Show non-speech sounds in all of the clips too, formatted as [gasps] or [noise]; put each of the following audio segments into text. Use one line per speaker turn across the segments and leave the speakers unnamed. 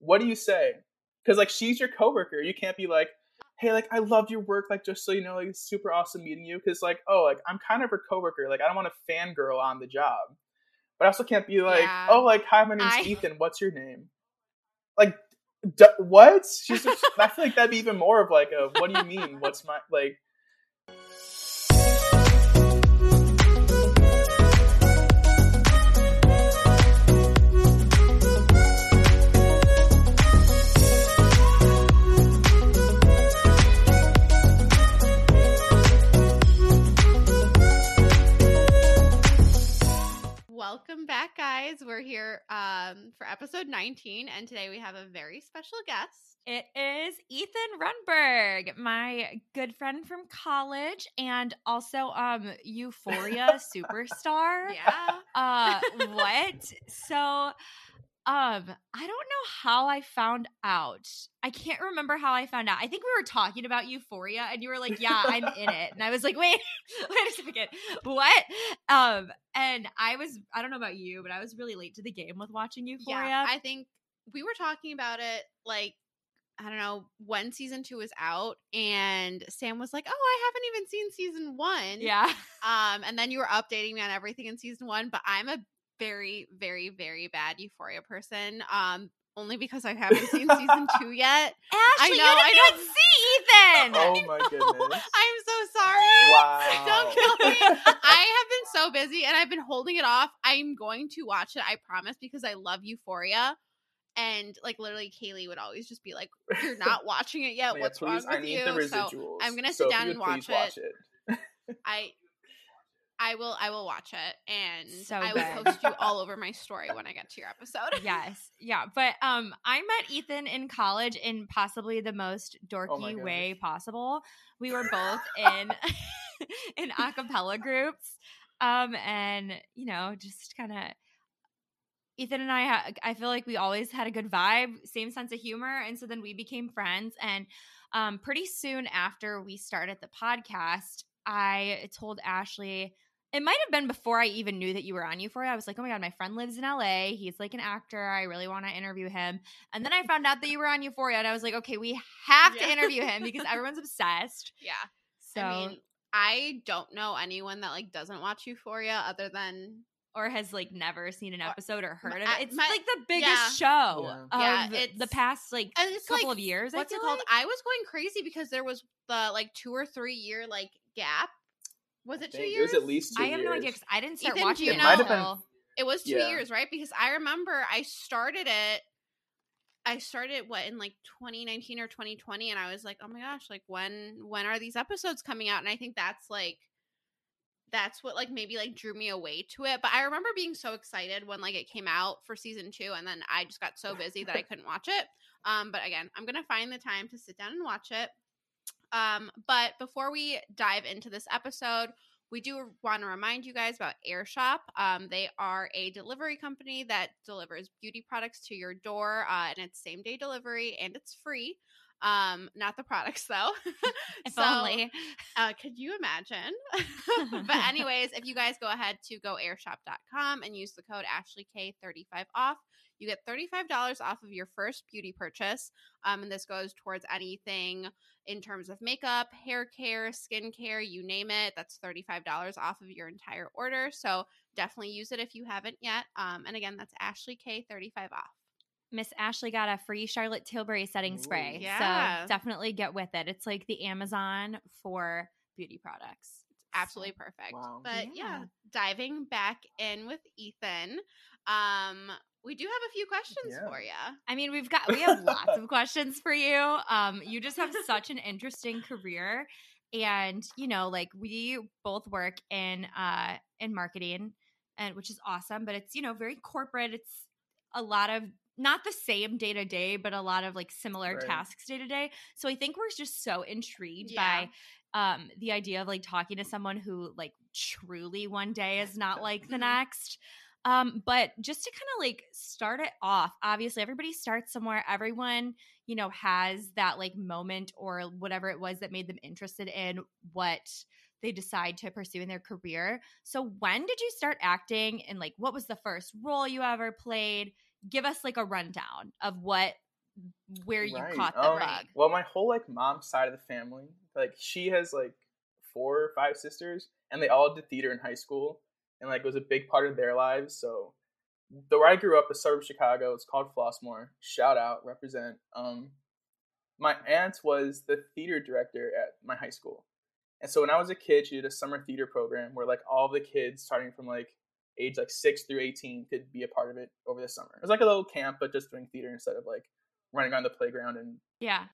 what do you say? Because like she's your coworker. You can't be like, hey, like I love your work, like just so you know, like super awesome meeting you. Because like, oh, like I'm kind of her coworker. Like I don't want to fangirl on the job, but I also can't be like,
Yeah.
oh, like hi, my name's
I-
Ethan. What's your name? Like, d- what? She's. Just, I feel like that'd be even more of like a, what do you mean? What's my like?
Welcome back, guys. We're here um, for episode 19, and today we have a very special guest.
It is Ethan Runburg, my good friend from college and also um Euphoria [laughs] superstar.
Yeah.
Uh what? So um I don't know how I found out. I can't remember how I found out. I think we were talking about Euphoria and you were like, "Yeah, I'm in it." And I was like, "Wait, [laughs] wait a second. What?" Um and I was I don't know about you, but I was really late to the game with watching Euphoria.
Yeah. I think we were talking about it like, I don't know, when season two was out, and Sam was like, Oh, I haven't even seen season one.
yeah.
Um, and then you were updating me on everything in season one, but I'm a very, very, very bad Euphoria person. Um, only because I haven't seen season [laughs] two yet.
Ashley,
know,
you
I
didn't
know.
even see Ethan.
Oh my goodness! [laughs]
I'm so sorry.
Wow.
Don't kill me. [laughs] I have been so busy and I've been holding it off. I'm going to watch it, I promise, because I love Euphoria. And like literally, Kaylee would always just be like, "You're not watching it yet.
Yeah,
What's
please,
wrong
I
with
need
you?"
the
So. I'm gonna sit
So
down and
could
watch
please watch it.
I, I will, I will watch it, and
So
I
good.
will post you all [laughs] over my story when I get to your episode. [laughs]
yes, yeah, but um, I met Ethan in college in possibly the most dorky
Oh
way possible. We were both [laughs] in in a cappella groups, um, and you know, just kind of. Ethan and I, ha- I feel like we always had a good vibe, same sense of humor, and so then we became friends. And um, pretty soon after we started the podcast, I told Ashley it might have been before I even knew that you were on Euphoria. I was like, oh my God, my friend lives in LA. He's like an actor. I really want to interview him. And then I found out that you were on Euphoria, and I was like, okay, we have to interview him because [laughs] everyone's obsessed.
Yeah,
So,
I mean, I don't know anyone that like doesn't watch Euphoria other than
or has like never seen an episode or heard of it. It's
my-
like the biggest
yeah.
show
Yeah.
of
Yeah,
the past like
and it's
couple
like,
of years.
What's
I
it called?
like.
I was going crazy because there was the like two or three year like gap. Was it two years?
It was at least two
I have no idea because I didn't start
Ethan,
watching
you
it
know- It
been-
until-
It was two
Yeah.
years, right? Because I remember I started it. I started what in like 2019 or 2020, and I was like, "Oh my gosh! Like when when are these episodes coming out?" And I think that's like that's what like maybe like drew me away to it. But I remember being so excited when like it came out for season two, and then I just got so busy that I couldn't watch it. Um, but again, I'm gonna find the time to sit down and watch it. Um, but before we dive into this episode, we do want to remind you guys about Airshop. Um, they are a delivery company that delivers beauty products to your door, uh, and it's same day delivery and it's free. Um, not the products though. [laughs] [laughs]
If
So,
only.
uh, could you imagine? [laughs] but anyways, if you guys go ahead to goairshop.com and use the code AshleyK35 off, you get $35 off of your first beauty purchase. Um, and this goes towards anything in terms of makeup, hair care, skin care, you name it. That's $35 off of your entire order. So definitely use it if you haven't yet. Um, and again, that's Ashley K 35 off.
Miss Ashley got a free Charlotte Tilbury setting
Ooh.
spray.
Yeah.
So definitely get with it. It's like the Amazon for beauty products.
absolutely perfect.
Wow.
But yeah.
Yeah.
diving back in with Ethan, um, we do have a few questions
Yeah.
for you.
I mean, we've got we have lots of [laughs] questions for you. Um, you just have such an interesting career, and you know, like we both work in uh in marketing, and which is awesome. But it's you know very corporate. It's a lot of not the same day to day, but a lot of like similar
Right.
tasks day to day. So I think we're just so intrigued
Yeah.
by um the idea of like talking to someone who like truly one day is not like the [laughs] next um but just to kind of like start it off obviously everybody starts somewhere everyone you know has that like moment or whatever it was that made them interested in what they decide to pursue in their career so when did you start acting and like what was the first role you ever played give us like a rundown of what where you
Right.
caught the
Um,
bug.
Well, my whole like mom's side of the family, like she has like four or five sisters, and they all did theater in high school, and like it was a big part of their lives. So, the where I grew up, the suburb of Chicago, it's called Flossmoor. Shout out, represent. Um, my aunt was the theater director at my high school, and so when I was a kid, she did a summer theater program where like all the kids starting from like age like six through eighteen could be a part of it over the summer. It was like a little camp, but just doing theater instead of like running around the playground and
Yeah.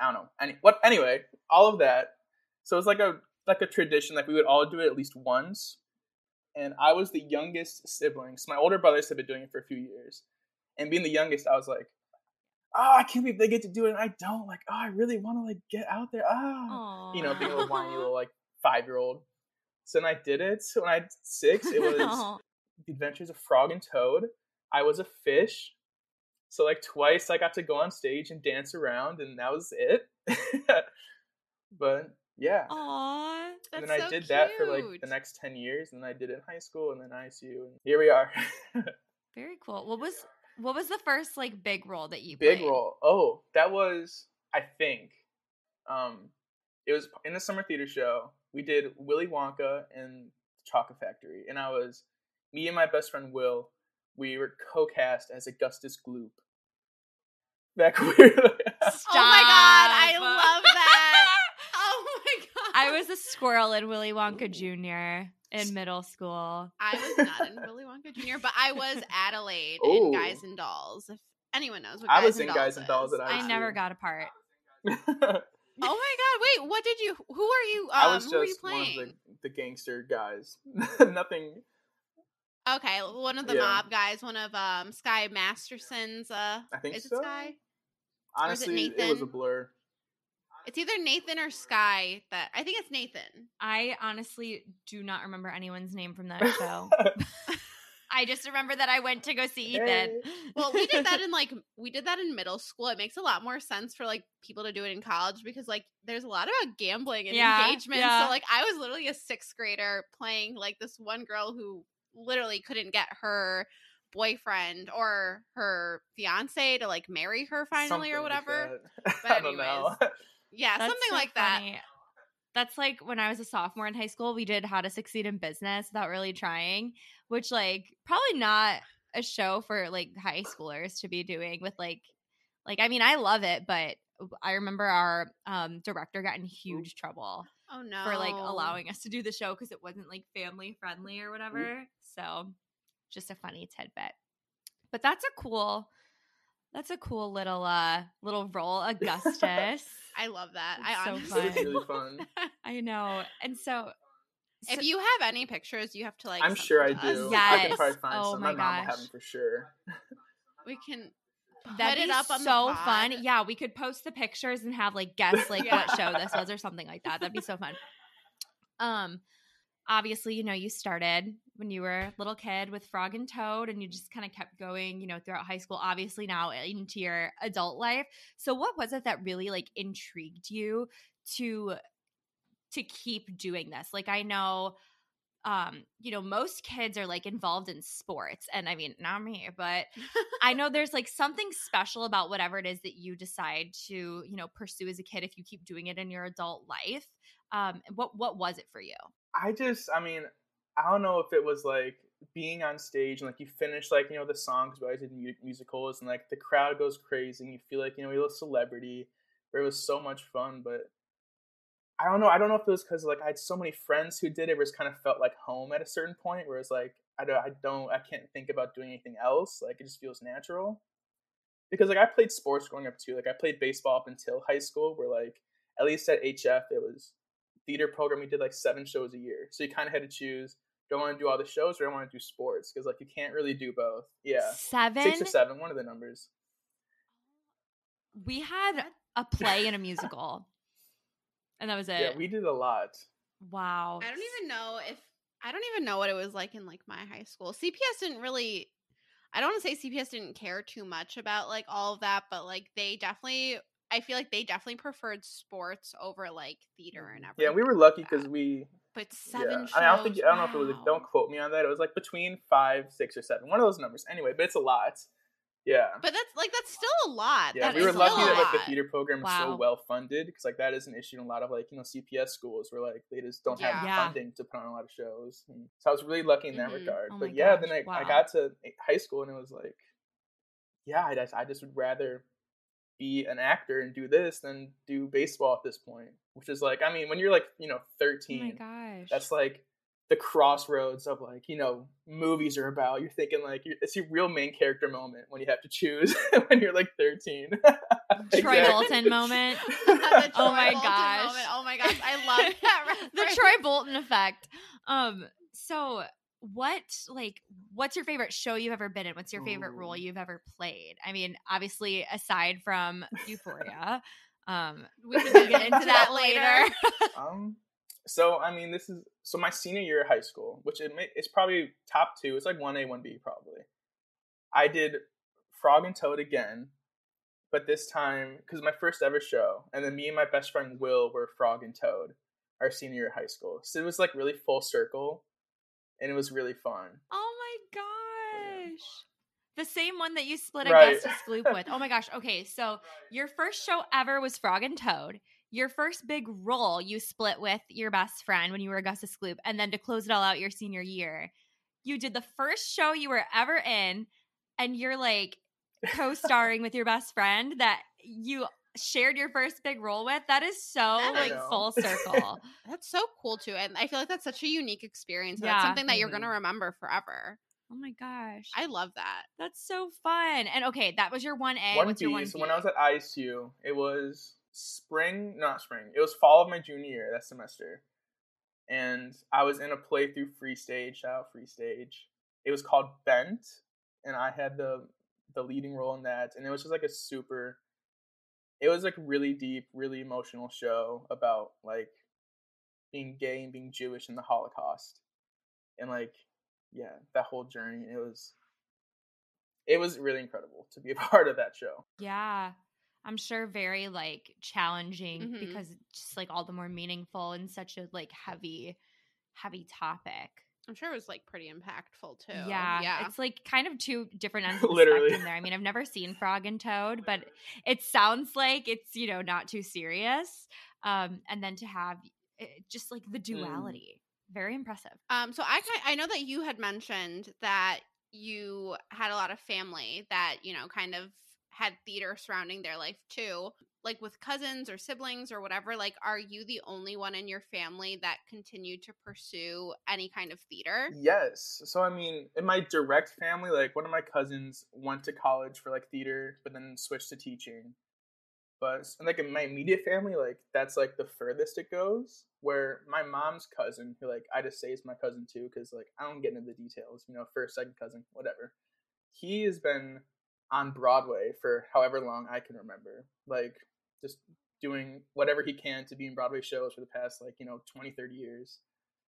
I don't know. Any what anyway, all of that. So it's like a like a tradition, like we would all do it at least once. And I was the youngest sibling. So my older brothers had been doing it for a few years. And being the youngest, I was like, Oh, I can't believe they get to do it and I don't. Like, oh, I really want to like get out there. Ah you know, being a little whiny little like five year old. So then I did it. So when I was six, it was [laughs] the Adventures of Frog and Toad. I was a fish. So like twice I got to go on stage and dance around and that was it. [laughs] but yeah.
Aw.
and then I
so
did that for like the next 10 years and then I did it in high school and then ISU and here we are. [laughs]
Very cool. What was what was the first like big role that you
Big
played?
role. Oh, that was I think um it was in the summer theater show. We did Willy Wonka and the Chocolate Factory and I was me and my best friend Will we were co-cast as Augustus Gloop. Back [laughs] when we were [laughs]
Oh my god, I
Stop.
love that. Oh my god.
I was a squirrel in Willy Wonka Jr. in middle school.
I was not in Willy Wonka Jr., but I was [laughs] Adelaide
Oh.
in Guys and Dolls. If anyone knows what
I
Guys
was
and
in
Dolls
Guys and Dolls
is.
at
I
ISU.
never got a part. [laughs]
Oh my god! Wait, what did you? Who are you? Um,
I was
who were you
just one of
playing?
the, the gangster guys. [laughs] Nothing.
Okay, one of the
Yeah.
mob guys, one of um Sky Masterson's. Uh,
I think
is it
so.
Sky?
Honestly, it, was a blur.
It's either Nathan or Sky. That I think it's Nathan.
I honestly do not remember anyone's name from that show. [laughs] I just remember that I went to go see Ethan.
Hey.
Well, we did that [laughs] in like we did that in middle school. It makes a lot more sense for like people to do it in college because like there's a lot about gambling and
Yeah,
engagement.
yeah.
So like I was literally a sixth grader playing like this one girl who literally couldn't get her boyfriend or her fiance to like marry her finally or
Something like
whatever.
that. [laughs]
But
I don't know.
Yeah,
That's
something
so
like that.
That's like when I was a sophomore in high school, we did How to Succeed in Business Without Really Trying, which like probably not a show for like high schoolers to be doing with like like I mean I love it, but I remember our um director got in huge trouble
Oh no.
for like allowing us to do the show because it wasn't like family friendly or whatever. So just a funny tidbit. But that's a cool that's a cool little uh little role, [laughs] Augustus.
I love that.
It's
I
so
honestly
It was really fun. [laughs]
I know. And so, so
If you have any pictures, you have to like
I'm sure I
them to us.
do. I
Yes.
probably find
Oh
some.
my
My, mom will have
gosh.
them for sure.
We can put
that'd be
up on
so
the
fun. Yeah, we could post the pictures and have like guess like
Yeah.
what show this was or something like that. That'd be so fun. Um obviously, you know, you started when you were a little kid with Frog and Toad and you just kind of kept going, you know, throughout high school, obviously now into your adult life. So what was it that really like intrigued you to to keep doing this? Like I know um, you know, most kids are like involved in sports and I mean, not me, but I know [laughs] there's like something special about whatever it is that you decide to, you know, pursue as a kid if you keep doing it in your adult life. Um, what what was it for you?
I just, I mean, I don't know if it was like being on stage and like you finish like you know the songs we always did musicals and like the crowd goes crazy and you feel like you know you're a celebrity. It was so much fun, but I don't know. I don't know if it was because like I had so many friends who did it, where it's kind of felt like home at a certain point. Where it's like I don't, I don't, I can't think about doing anything else. Like it just feels natural. Because like I played sports growing up too. Like I played baseball up until high school. Where like at least at HF it was theater program. We did like seven shows a year, so you kind of had to choose. Do I want to do all the shows or do I want to do sports? Because like you can't really do both. Yeah,
Seven.
six or seven, one of the numbers.
We had a play and a musical, and that was it.
Yeah, we did a lot.
wow.
I don't even know if I don't even know what it was like in like my high school. CPS didn't really I don't want to say CPS didn't care too much about like all of that, but like they definitely I feel like they definitely preferred sports over like theater and mm. everything.
Yeah, we were lucky because we.
But
Yeah,
seven
I mean,
shows.
I don't think I don't know if it was.
wow.
Don't quote me on that. It was like between five, six, or seven. One of those numbers. Anyway, but it's a lot. Yeah.
But that's like that's still a lot.
Yeah,
That
we were lucky that like the theater program was so well funded because like that is an issue in a lot of like you know CPS schools where like they just don't have
Yeah.
funding to put on a lot of shows. And so I was really lucky in that
Mhm.
regard.
Oh
but yeah,
gosh,
then I, I got to high school and it was like, yeah, I just I just would rather be an actor and do this than do baseball at this point. Which is like, I mean, when you're like you know
Oh my
13,
gosh.
that's like the crossroads of like you know movies are about. You're thinking like you it's your real main character moment when you have to choose [laughs] when you're like 13. [laughs]
Troy Bolton moment. [laughs]
The
Oh my
Bolton
gosh.
moment. Oh my gosh, I love that.
the. Troy Bolton effect. Um, so what like what's your favorite show you've ever been in? What's your favorite role you've ever played? I mean, obviously aside from Euphoria. Um
We can
get into that later. [laughs] [laughs]
Um, so I mean, this is so my senior year of high school, which it may, it's probably top two. It's like one A, one B, probably. I did Frog and Toad again, but this time because my first ever show, and then me and my best friend Will were Frog and Toad, our senior year of high school. So it was like really full circle, and it was really fun.
Oh my gosh. The same one that you split
Right.
Augustus Gloop with. Oh my gosh. Okay, so your first show ever was Frog and Toad. Your first big role you split with your best friend when you were Augustus Gloop. And then to close it all out your senior year, you did the first show you were ever in, and you're like co starring with your best friend that you shared your first big role with. That is so
I
like
know.
full circle. [laughs]
That's so cool too, and I feel like that's such a unique experience.
Yeah.
That's something that you're
Mhm.
gonna remember forever.
Oh my gosh.
I love that.
That's so fun. And okay, that was your 1A.
one
What's
B.
your 1B?
So when I was at ISU, it was spring, not spring. It was fall of my junior year that semester, and I was in a play through Free Stage. Shout out Free Stage. It was called Bent, and I had the the leading role in that, and it was just like a super. It was like really deep, really emotional show about like being gay and being Jewish in the Holocaust, and like yeah, that whole journey. It was. It was really incredible to be a [laughs] part of that show.
Yeah. I'm sure very like challenging
Mhm.
because it's just like all the more meaningful and such a like heavy, heavy topic.
I'm sure it was like pretty impactful too.
Yeah.
yeah.
It's like kind of two different [laughs] ends of the
Literally.
spectrum there. I mean, I've never seen Frog and Toad, but it sounds like it's, you know, not too serious. Um, and then to have it, just like the
Mm.
duality. Very impressive.
Um, so I I know that you had mentioned that you had a lot of family that you know kind of had theater surrounding their life too, like with cousins or siblings or whatever. Like, are you the only one in your family that continued to pursue any kind of theater?
Yes. So I mean, in my direct family, like one of my cousins went to college for like theater, but then switched to teaching. But and, like in my immediate family, like that's like the furthest it goes. Where my mom's cousin, who like I just say is my cousin too, because like I don't get into the details, you know, first, second cousin, whatever. He has been on Broadway for however long I can remember. Like just doing whatever he can to be in Broadway shows for the past like, you know, 20, 30 years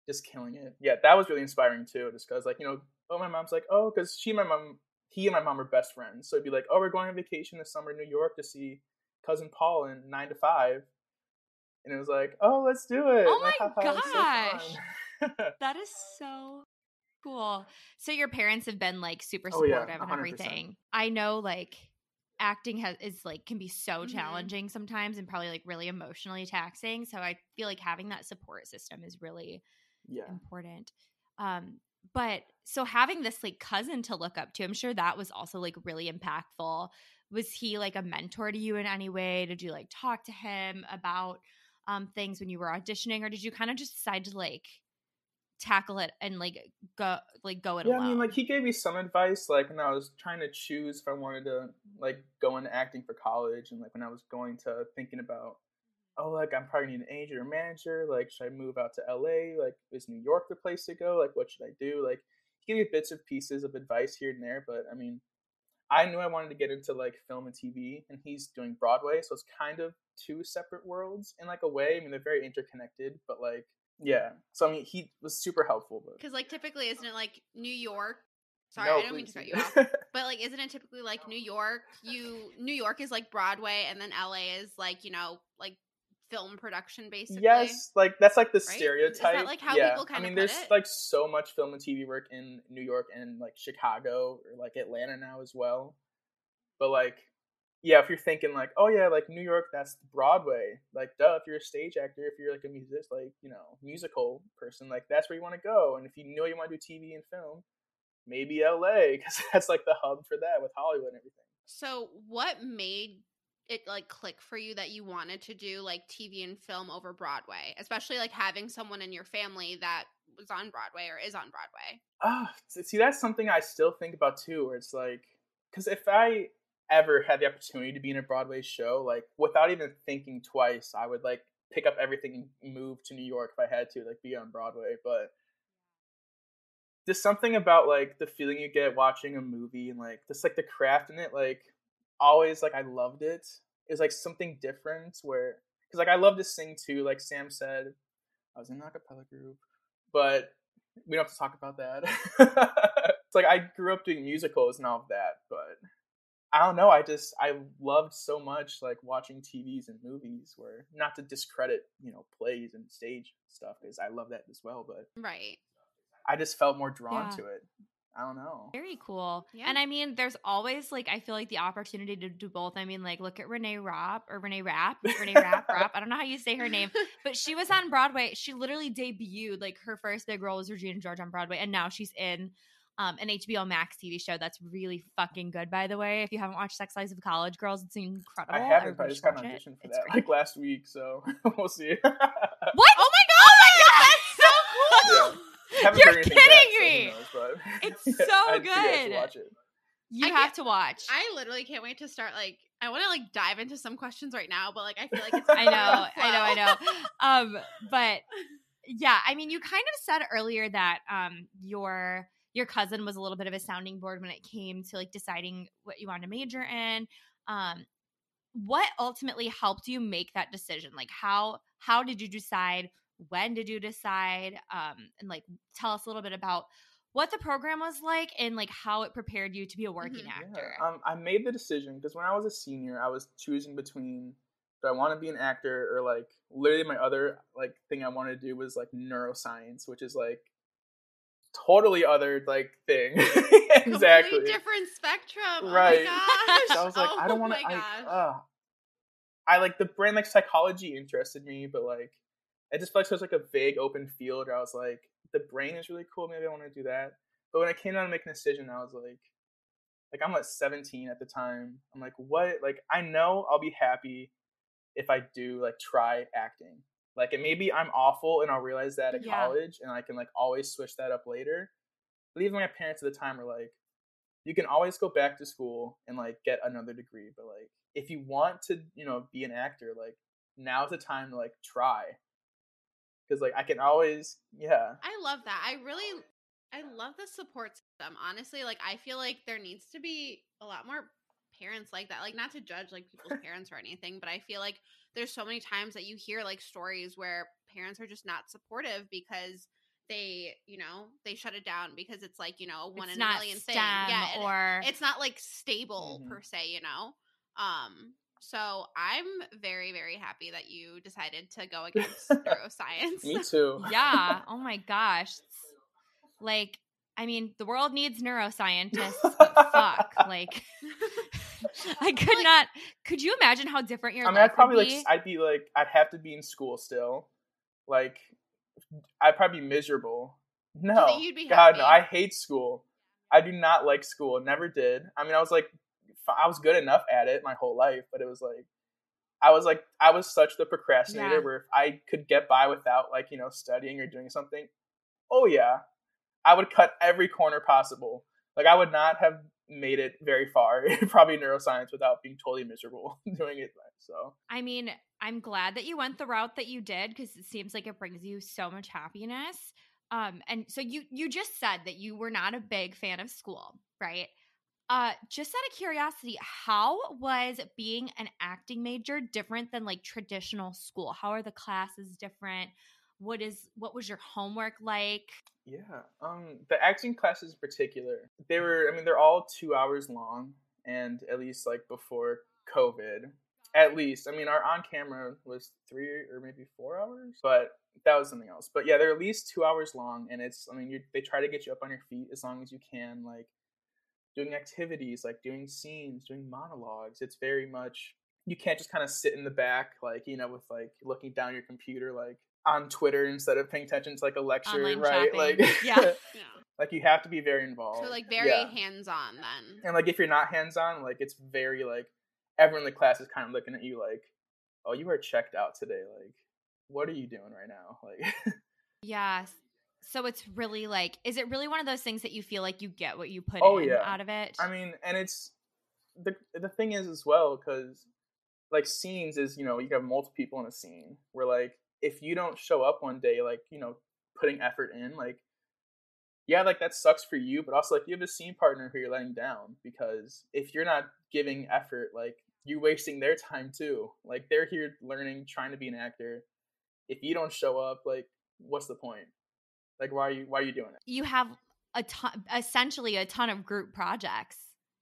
just killing it. Yeah, that was really inspiring too. Just because, like, you know, oh, my mom's like, oh, because she and my mom, he and my mom are best friends. So it'd be like, oh, we're going on vacation this summer in New York to see cousin Paul in Nine to Five, and it was like, oh, let's do it.
Oh my
it's so
gosh. [laughs] That is so cool. So your parents have been like super
Oh, yeah,
supportive and everything. I know like acting has is like can be so
Mhm.
challenging sometimes and probably like really emotionally taxing. So I feel like having that support system is really
yeah.
important. Um but so having this like cousin to look up to, I'm sure that was also like really impactful. Was he like a mentor to you in any way? Did you like talk to him about um things when you were auditioning or did you kind of just decide to like tackle it and like go like go it
Yeah,
alone?
I mean, like he gave me some advice, like when I was trying to choose if I wanted to like go into acting for college, and like when I was going to thinking about, oh, like I'm probably need an agent or manager. Like, should I move out to LA? Like, is New York the place to go? Like, what should I do? Like, he gave me bits of pieces of advice here and there, but I mean, I knew I wanted to get into like film and TV, and he's doing Broadway, so it's kind of two separate worlds in like a way. I mean, they're very interconnected, but like, yeah. So I mean, he was super helpful, but
Because like typically, isn't it like New York? Sorry,
No,
I don't mean to cut you off. [laughs] But like, isn't it typically like New York? You New York is like Broadway, and then LA is like you know like film production basically.
Yes, like that's like the
Right? Is that,
stereotype.
like, how
yeah.
people kinda
I mean, there's
it?
like so much film and TV work in New York and like Chicago or like Atlanta now as well. But like, yeah, if you're thinking like, oh yeah, like New York, that's Broadway. Like, duh, if you're a stage actor, if you're like a music, like you know, musical person, like that's where you want to go. And if you know you want to do TV and film, maybe LA because [laughs] that's like the hub for that with Hollywood and everything.
So, what made it like click for you that you wanted to do like TV and film over Broadway, especially like having someone in your family that was on Broadway or is on Broadway?
Ah, see, that's something I still think about too. Where it's like, because if I ever had the opportunity to be in a Broadway show, like without even thinking twice, I would like pick up everything and move to New York if I had to, like be on Broadway. But there's something about like the feeling you get watching a movie and like just like the craft in it, like always like I loved it. It was like something different where because like I love to sing too. Like Sam said, I was in an acapella group, but we don't have to talk about that. [laughs] it's like I grew up doing musicals and all of that, but I don't know. I just I loved so much like watching TVs and movies. Where not to discredit you know plays and stage stuff because I love that as well, but
right.
I just felt more drawn
Yeah.
to it. I don't know.
Very cool.
Yeah.
And I mean, there's always like I feel like the opportunity to do both. I mean, like look at Renee Rapp or Renee Rapp, [laughs] Renee Rapp, Rapp. I don't know how you say her name, [laughs] but she was on Broadway. She literally debuted like her first big role was Regina George on Broadway, and now she's in um, an HBO Max TV show that's really fucking good. By the way, if you haven't watched Sex Lives of College Girls, it's incredible.
I haven't, but I
Everybody
just got an
should watch it.
audition for
It's
that
great.
like last week, so [laughs] we'll see.
What?
My god! Oh my god! That's so cool.
Haven't
You're kidding
back, so
me!
knows, [laughs]
It's so
I think I should
good.
watch it.
You
I
have to watch.
I literally can't wait to start. Like, I want to like dive into some questions right now, but like, I feel like it's. [laughs]
I know, I know, I know. Um, but [laughs] yeah, I mean, you kind of said earlier that um your your cousin was a little bit of a sounding board when it came to like deciding what you wanted to major in. Um, what ultimately helped you make that decision? Like how how did you decide? When did you decide? Um, and like tell us a little bit about what the program was like and like how it prepared you to be a working
Mhm.
actor.
Yeah, um, I made the decision because when I was a senior, I was choosing between do I want to be an actor or like literally my other like thing I wanted to do was like neuroscience, which is like totally other like thing. [laughs] exactly.
Completely different spectrum.
Right.
Oh my gosh. [laughs]
So I was like,
oh
I don't want to. I, uh, I like the brain like psychology interested me, but like it just felt like such like a vague open field. Where I was like, the brain is really cool. Maybe I want to do that. But when I came down to making a decision, I was like, like I'm like 17 at the time. I'm like, what? Like I know I'll be happy if I do like try acting. Like and maybe I'm awful and I'll realize that at
Yeah.
college and I can like always switch that up later. But even my parents at the time were like, you can always go back to school and like get another degree. But like if you want to, you know, be an actor, like now's the time to like try. Cause like I can always yeah.
I love that. I really, I love the support system. Honestly, like I feel like there needs to be a lot more parents like that. Like not to judge like people's [laughs] parents or anything, but I feel like there's so many times that you hear like stories where parents are just not supportive because they, you know, they shut it down because it's like you know a one
it's
in a million thing. Yeah,
or
it's not like stable
Mhm.
per se, you know. Um, so I'm very very happy that you decided to go against [laughs] neuroscience.
Me too. [laughs]
yeah. Oh my gosh. Like, I mean, the world needs neuroscientists, but fuck. [laughs] Like, I could
Like-
not. Could you imagine how different your
I mean, I'd probably
would
like,
be?
s- I'd be like, I'd have to be in school still. Like, I'd probably be miserable. No,
you'd be
God, no, I hate school. I do not like school. Never did. I mean, I was like, I was good enough at it my whole life, but it was like, I was like, I was such the procrastinator
Yeah.
where if I could get by without like you know studying or doing something, oh yeah, I would cut every corner possible. Like I would not have made it very far, [laughs] probably neuroscience, without being totally miserable [laughs] doing it. So
I mean, I'm glad that you went the route that you did because it seems like it brings you so much happiness. Um, and so you you just said that you were not a big fan of school, right? Uh, just out of curiosity, how was being an acting major different than like traditional school? How are the classes different? What is what was your homework like?
Yeah. Um the acting classes in particular, they were I mean they're all 2 hours long and at least like before COVID. At least. I mean our on camera was 3 or maybe 4 hours, but that was something else. But yeah, they're at least 2 hours long and it's I mean you they try to get you up on your feet as long as you can like doing activities, like doing scenes, doing monologues. It's very much you can't just kind of sit in the back, like you know, with like looking down your computer, like on Twitter instead of paying attention to like a lecture,
Online
right?
shopping.
Like,
Yeah. [laughs]
Yeah.
like you have to be very involved.
So like very
Yeah.
hands on then.
And like if you're not hands on, like it's very like everyone in the class is kind of looking at you like, oh, you are checked out today. Like, what are you doing right now? Like, [laughs]
Yeah. So it's really like, is it really one of those things that you feel like you get what you put
Oh,
in
yeah.
out of it?
I mean, and it's the the thing is as well because like scenes is you know you have multiple people in a scene where like if you don't show up one day like you know putting effort in like yeah like that sucks for you but also like you have a scene partner who you're letting down because if you're not giving effort like you're wasting their time too like they're here learning trying to be an actor if you don't show up like what's the point like why are you why are you doing it
you have a ton, essentially a ton of group projects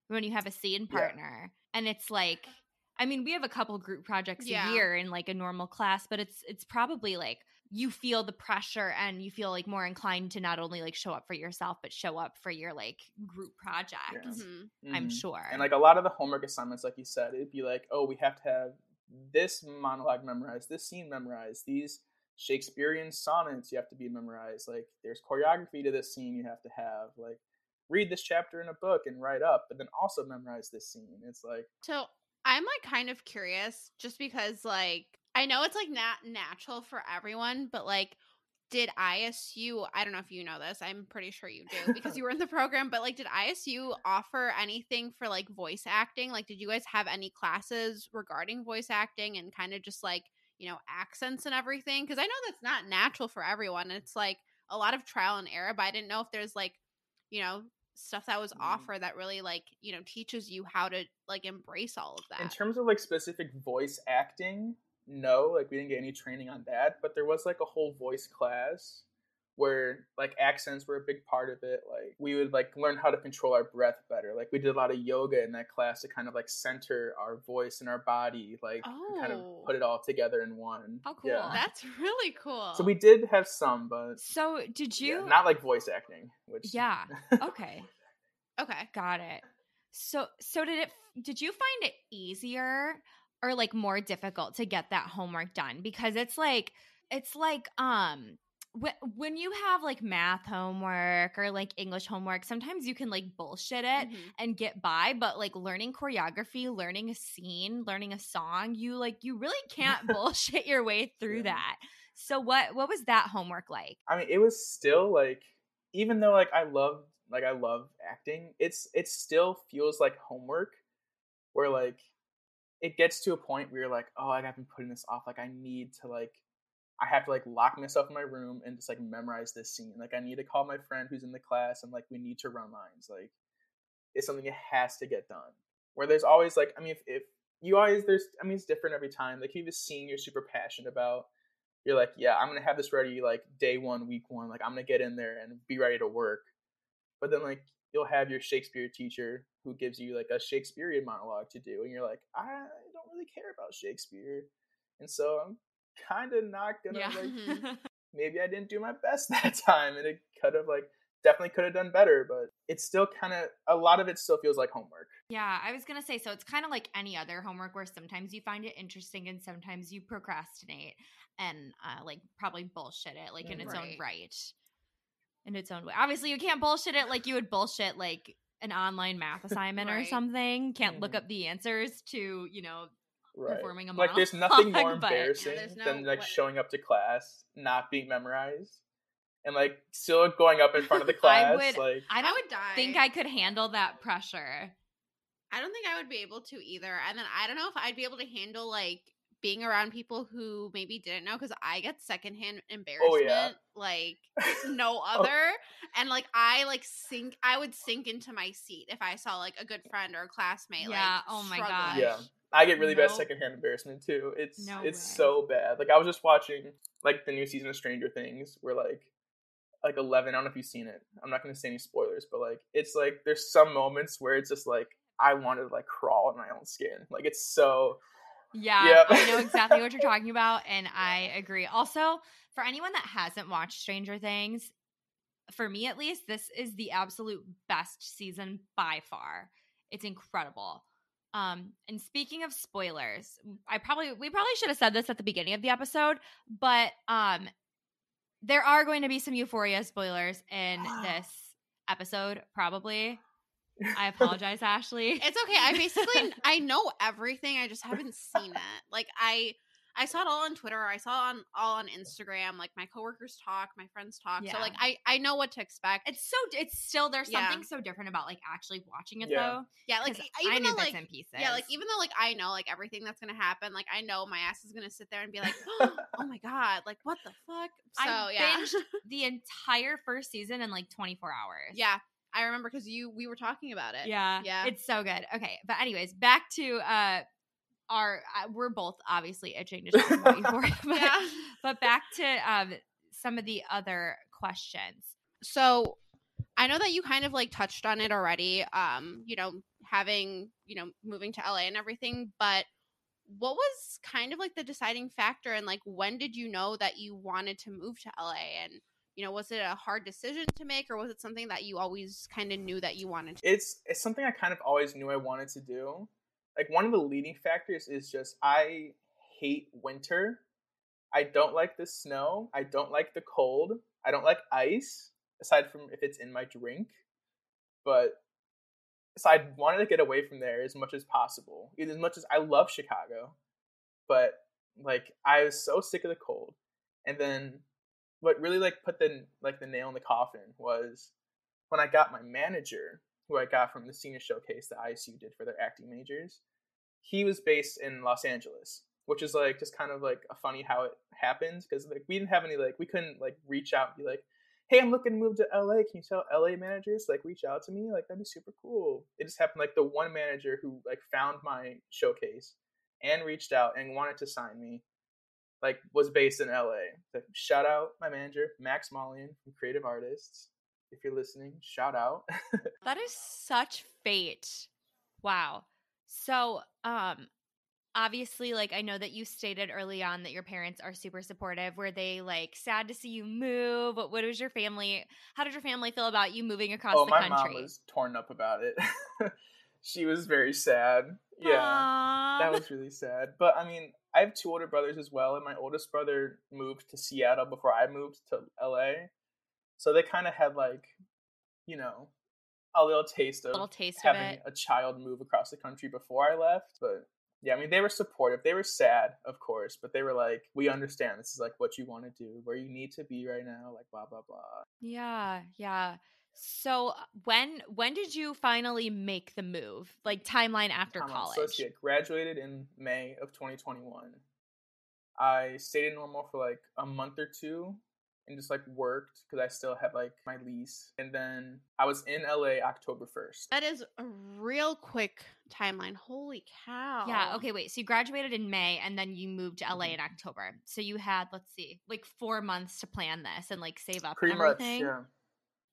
when you have a scene
Yeah.
partner, and it's like, I mean, we have a couple group projects
Yeah.
a year in like a normal class, but it's it's probably like you feel the pressure and you feel like more inclined to not only like show up for yourself but show up for your like group project.
Yeah.
Mhm.
I'm
Mhm.
sure.
And like a lot of the homework assignments, like you said, it'd be like, oh, we have to have this monologue memorized, this scene memorized, these Shakespearean sonnets you have to be memorized. Like there's choreography to this scene you have to have. Like read this chapter in a book and write up, but then also memorize this scene. It's like
So I'm like kind of curious just because like I know it's like not natural for everyone, but like did ISU I don't know if you know this, I'm pretty sure you do because you [laughs] were in the program, but like did ISU offer anything for like voice acting? Like did you guys have any classes regarding voice acting and kind of just like, you know, accents and everything? Because I know that's not natural for everyone. It's like a lot of trial and error, but I didn't know if there's like, you know, stuff that was
Mm.
offered that really like, you know, teaches you how to like embrace all of that.
in terms of like specific voice acting, no, like we didn't get any training on that, but there was like a whole voice class where like accents were a big part of it. Like we would like learn how to control our breath better. Like we did a lot of yoga in that class to kind of like center our voice and our body, like and kind of
Oh.
put it all together in one.
How cool.
Yeah.
That's really cool.
So we did have some, but
so did
yeah,
you?
not like voice acting, which
yeah. [laughs] Okay.
okay.
Got it. So so did it did you find it easier or like more difficult to get that homework done because it's like it's like um when you have like math homework or like English homework sometimes you can like bullshit it
Mhm.
and get by but like learning choreography learning a scene learning a song you like you really [laughs] can't bullshit your way through
Yeah.
that so what what was that homework like
I mean, it was still like, even though like I love like I love acting, it's it still feels like homework, where like it gets to a point where you're like, oh, I've been putting this off. Like I need to like, I have to like lock myself in my room and just like memorize this scene. Like I need to call my friend who's in the class and like we need to run lines. Like it's something that has to get done. Where there's always like, I mean, if, if you always there's, I mean, it's different every time. Like if you have a scene you're super passionate about you're like, yeah, I'm gonna have this ready like day one, week one. Like I'm gonna get in there and be ready to work. But then like you'll have your Shakespeare teacher who gives you like a Shakespearean monologue to do, and you're like, I don't really care about Shakespeare, and so I'm kind of not gonna
yeah
like. [laughs] Maybe I didn't do my best [laughs] that time, and it could have like definitely could have done better, but it's still kind of a lot of it still feels like homework.
Yeah, I was gonna say so. It's kind of like any other homework where sometimes you find it interesting and sometimes you procrastinate and uh, like probably bullshit it like in its own
Right.
right, in its own way. Obviously, you can't bullshit it like you would bullshit like an online math assignment or something. Can't look
Mhm.
up the answers to you know
Right.
performing a
like there's [laughs] nothing more
monologue, Yeah,
embarrassing
no
than like
what-
showing up to class not being memorized and like still going up in front of the class. [laughs]
I
class
would-
like
I
I
don't
would die.
think I could handle that pressure.
I don't think I would be able to either. And then I don't know if I'd be able to handle like being around people who maybe didn't know because I get secondhand oh, embarrassment like [laughs] no oh. other. And like I like sink I would sink into my seat if I saw like a good friend or a classmate
Yeah,
like
oh my
struggling.
gosh.
yeah i get really bad secondhand embarrassment too it's
No
it's
way.
so bad like i was just watching like the new season of stranger things where like like 11 i don't know if you've seen it i'm not going to say any spoilers but like it's like there's some moments where it's just like i wanted to like crawl in my own skin like it's so
Yeah,
Yep.
I know exactly what you're [laughs] talking about, and I agree. Also, for anyone that hasn't watched Stranger Things, for me at least, this is the absolute best season by far. It's incredible. Um, and speaking of spoilers, I probably we probably should have said this at the beginning of the episode, but um, there are going to be some Euphoria spoilers in this episode, probably. I [laughs] apologize, Ashley.
It's okay. I basically [laughs] I know everything. I just haven't seen it. Like I I saw it all on Twitter. I saw it on all on Instagram. Like my coworkers talk, my friends talk.
Yeah.
So like I I know what to expect.
It's so it's still there's
Yeah.
something so different about like actually watching it
Yeah.
though.
yeah, like even
I knew
though
bits
like
and pieces.
yeah, like even though like I know like everything that's gonna happen, like I know my ass is gonna sit there and be like, [laughs] [gasps] oh my god, like what the fuck? So
I
yeah,
binged the entire first season in like 24 hours.
yeah, I remember because you we were talking about it.
Yeah.
Yeah.
It's so good. Okay. But anyways, back to uh our uh, we're both obviously itching to talk about Euphoria, but,
Yeah.
but back to um some of the other questions.
so I know that you kind of like touched on it already. Um, you know, having you know moving to LA and everything, but what was kind of like the deciding factor and like when did you know that you wanted to move to LA and you know was it a hard decision to make or was it something that you always kind of knew that you wanted to
it's it's something I kind of always knew I wanted to do. Like one of the leading factors is just I hate winter. I don't like the snow. I don't like the cold. I don't like ice, aside from if it's in my drink. But so I wanted to get away from there as much as possible. As much as I love Chicago, but like I was so sick of the cold. And then what really like put the like the nail in the coffin was when I got my manager, who I got from the senior showcase that ISU did for their acting majors, he was based in Los Angeles, which is like just kind of like a funny how it happens because like we didn't have any like we couldn't like reach out and be like, hey, I'm looking to move to LA. Can you tell LA managers like reach out to me? Like that'd be super cool. It just happened like the one manager who like found my showcase and reached out and wanted to sign me like was based in LA. Shout out my manager, Max Mollian from Creative Artists. If you're listening, shout out. [laughs]
That is such fate. Wow. So, um obviously like I know that you stated early on that your parents are super supportive. Were they like sad to see you move? What, what was your family how did your family feel about you moving across
oh,
the country?
Oh, my mom was torn up about it. [laughs] she was very sad. Yeah. That was really sad. But I mean, I have two older brothers as well, and my oldest brother moved to Seattle before I moved to LA. So they kind of had like, you know, a little taste of
little taste of
having
it.
a child move across the country before I left. But yeah, I mean, they were supportive. They were sad, of course, but they were like, "We understand. This is like what you want to do, where you need to be right now." Like blah blah blah.
Yeah, yeah. So uh, when when did you finally make the move? Like timeline after college?
So I graduated in May of 2021. I stayed in Normal for like a month or two and just like worked because I still had like my lease. And then I was in LA October 1st.
that is a real quick timeline holy cow
Yeah, okay, wait. So you graduated in May and then you moved to LA
Mhm.
in October. So you had, let's see, like four months to plan this and like save up
Pretty
and
much,
everything.
yeah.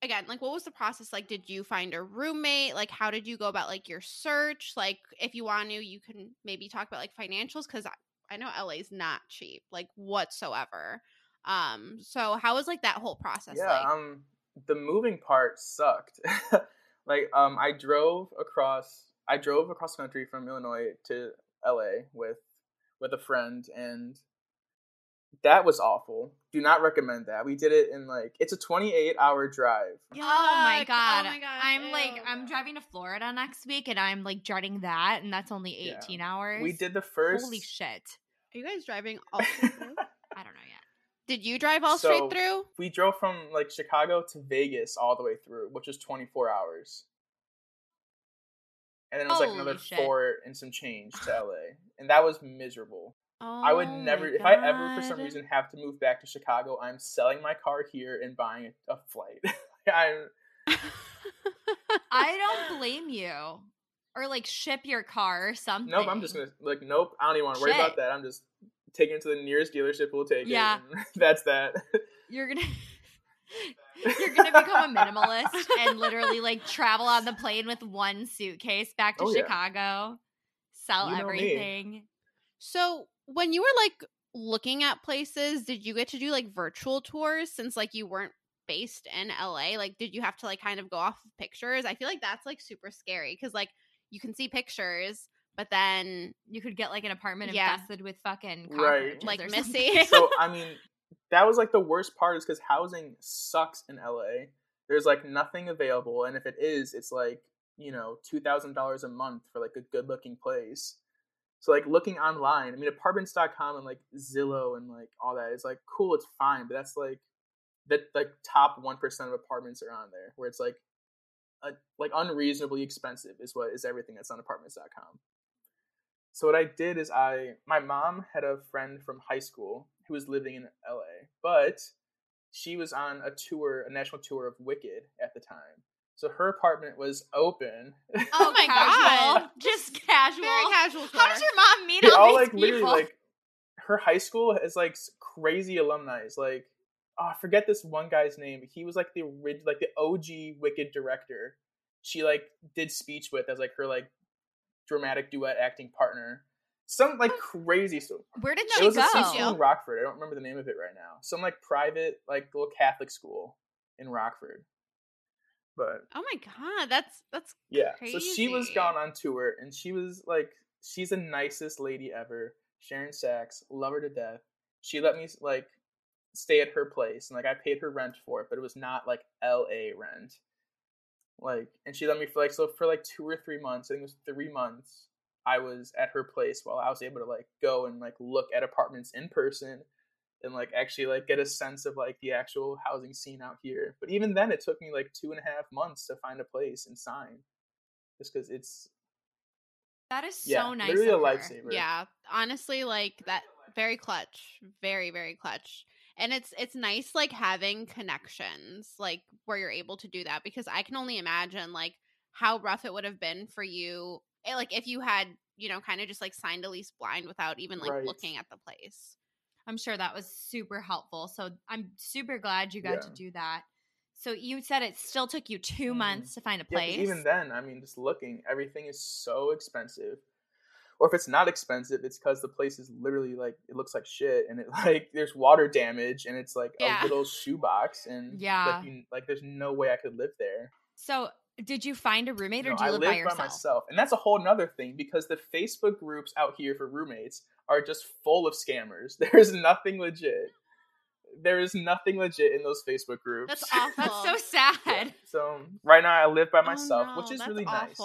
again like what was the process like did you find a roommate like how did you go about like your search like if you want to you can maybe talk about like financials because I, I know la's not cheap like whatsoever um so how was like that whole process
Yeah,
like
um the moving part sucked. [laughs] like um I drove across I drove across the country from Illinois to LA with with a friend and that was awful. Do not recommend that. We did it in like it's a 28 hour drive.
Oh my god.
oh my gosh
I'm like. I'm driving to Florida next week and I'm like dreading that and that's only
Yeah.
18 hours.
We did the first
Holy shit.
are you guys driving all [laughs] the way through?
I don't know yet.
Did you drive all
So-
straight through
we drove from like Chicago to Vegas all the way through, which was 24 hours. And then it was like another
shit.
four and some change to LA. And that was miserable.
oh
I would
oh
never, if I ever for some reason have to move back to Chicago, I'm selling my car here and buying a, a flight. [laughs] I'm, [laughs]
I don't blame you. Or like ship your car or something.
nope, I'm just gonna, like, nope, I don't even want to worry about that. I'm just taking it to the nearest dealership we'll take
Yeah.
it. [laughs] That's that.
You're gonna [laughs] You're gonna become a minimalist and literally like travel on the plane with one suitcase back to
Oh, yeah.
Chicago, sell
You know me.
everything.
So when you were like looking at places, did you get to do like virtual tours since like you weren't based in LA? Like, did you have to like kind of go off of pictures? I feel like that's like super scary because like you can see pictures, but then
You could get like an apartment
Yeah.
infested with fucking
Right.
like
or [laughs]
Missy. [laughs]
so I mean, that was like the worst part is because housing sucks in LA. There's like nothing available, and if it is, it's like you know two thousand dollars a month for like a good looking place. So like looking online, I mean apartments.com and like Zillow and like all that is like cool, it's fine, but that's like the like top one percent of apartments are on there, where it's like a, like unreasonably expensive is what is everything that's on apartments.com. So what I did is I my mom had a friend from high school who was living in LA, but she was on a tour, a national tour of Wicked at the time. So her apartment was open.
Oh, oh
my.
God.
Just casual.
very casual.
How does your mom meet
they
all,
all
these
like
people?
literally like her high school has like crazy alumni. It's like oh, I forget this one guy's name. He was like the orig- like the OG Wicked director. She like did speech with as like her like dramatic duet acting partner. Some like crazy stuff.
Where did
No,
It
she
was a
go?
C school in Rockford. I don't remember the name of it right now. Some like private, like little Catholic school in Rockford. But
Oh my god, that's that's
yeah, so she was gone on tour, and she was like, she's the nicest lady ever. Sharon Sachs, love her to death. She let me like stay at her place, and like I paid her rent for it, but it was not like L.A. rent. Like, and she let me for like so for like two or three months. I think it was three months. I was at her place while I was able to like go and like look at apartments in person and like actually like get a sense of like the actual housing scene out here. But even then, it took me like two and a half months to find a place and sign, just because it's
That is so
yeah,
nice.
literally a lifesaver.
yeah. Honestly, like that very clutch. Very, very clutch. And it's it's nice like having connections like where you're able to do that because I can only imagine like how rough it would have been for you eh, like if you had, you know, kind of just like signed a lease blind without even like
Right.
looking at the place.
I'm sure that was super helpful. So I'm super glad you got to do that. So you said it still took you 2
Mhm.
months to find a
Yeah, 'cause
place.
even then, I mean, just looking, everything is so expensive. Or if it's not expensive, it's because the place is literally like it looks like shit, and it [laughs] like there's water damage, and it's like
Yeah.
a little shoebox, and
Yeah.
like, you, like there's no way I could live there.
so did you find a roommate or
No,
do you
I
live
live
by yourself?
myself, and that's a whole nother thing because the Facebook groups out here for roommates are just full of scammers. [laughs] There's nothing legit. There is nothing legit in those Facebook groups.
That's [laughs] awful.
That's so sad.
Yeah. So right now I live by
Oh,
myself,
no,
which is
that's
really nice.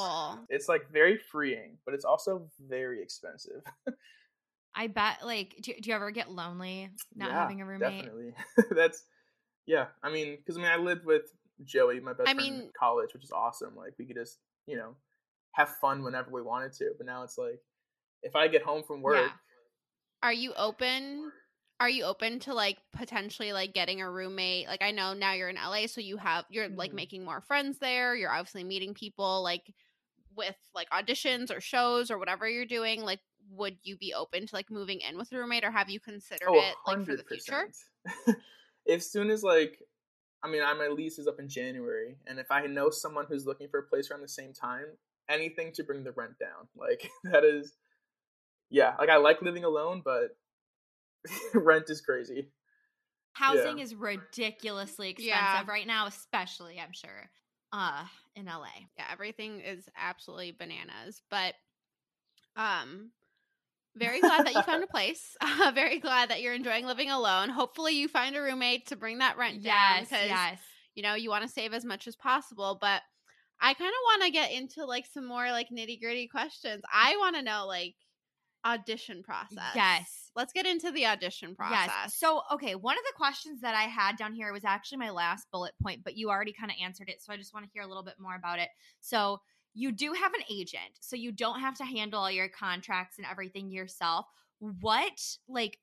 It's like very freeing, but it's also very expensive. [laughs]
I bet like do, do you ever get lonely not
Yeah,
having a roommate?
Definitely. [laughs] That's yeah. I mean, because I mean, I lived with Joey, my best
I
friend in college, which is awesome. Like we could just you know have fun whenever we wanted to. But now it's like if I get home from work,
Yeah.
Are you open? Are you open to like potentially like getting a roommate? Like I know now you're in LA, so you have you're like
Mhm.
making more friends there. You're obviously meeting people like with like auditions or shows or whatever you're doing. Like, would you be open to like moving in with a roommate, or have you considered
oh,
it like for the future?
100%. [laughs] soon as like, I mean, I, my lease is up in January, and if I know someone who's looking for a place around the same time, anything to bring the rent down. Like [laughs] that is, yeah. Like I like living alone, but [laughs] rent is crazy.
Housing is ridiculously expensive
Yeah.
right now, especially I'm sure. Uh in LA.
Yeah, everything is absolutely bananas. But um very glad that you found a [laughs] place. Uh, [laughs] very glad that you're enjoying living alone. Hopefully you find a roommate to bring that rent down
Yes,
because
yes.
you know, you want to save as much as possible, but I kind of want to get into like some more like nitty-gritty questions. I want to know like audition process.
Yes.
Let's get into the audition process.
Yes. So, okay, one of the questions that I had down here was actually my last bullet point, but you already kind of answered it. So, I just want to hear a little bit more about it. So, you do have an agent, so you don't have to handle all your contracts and everything yourself. What, like,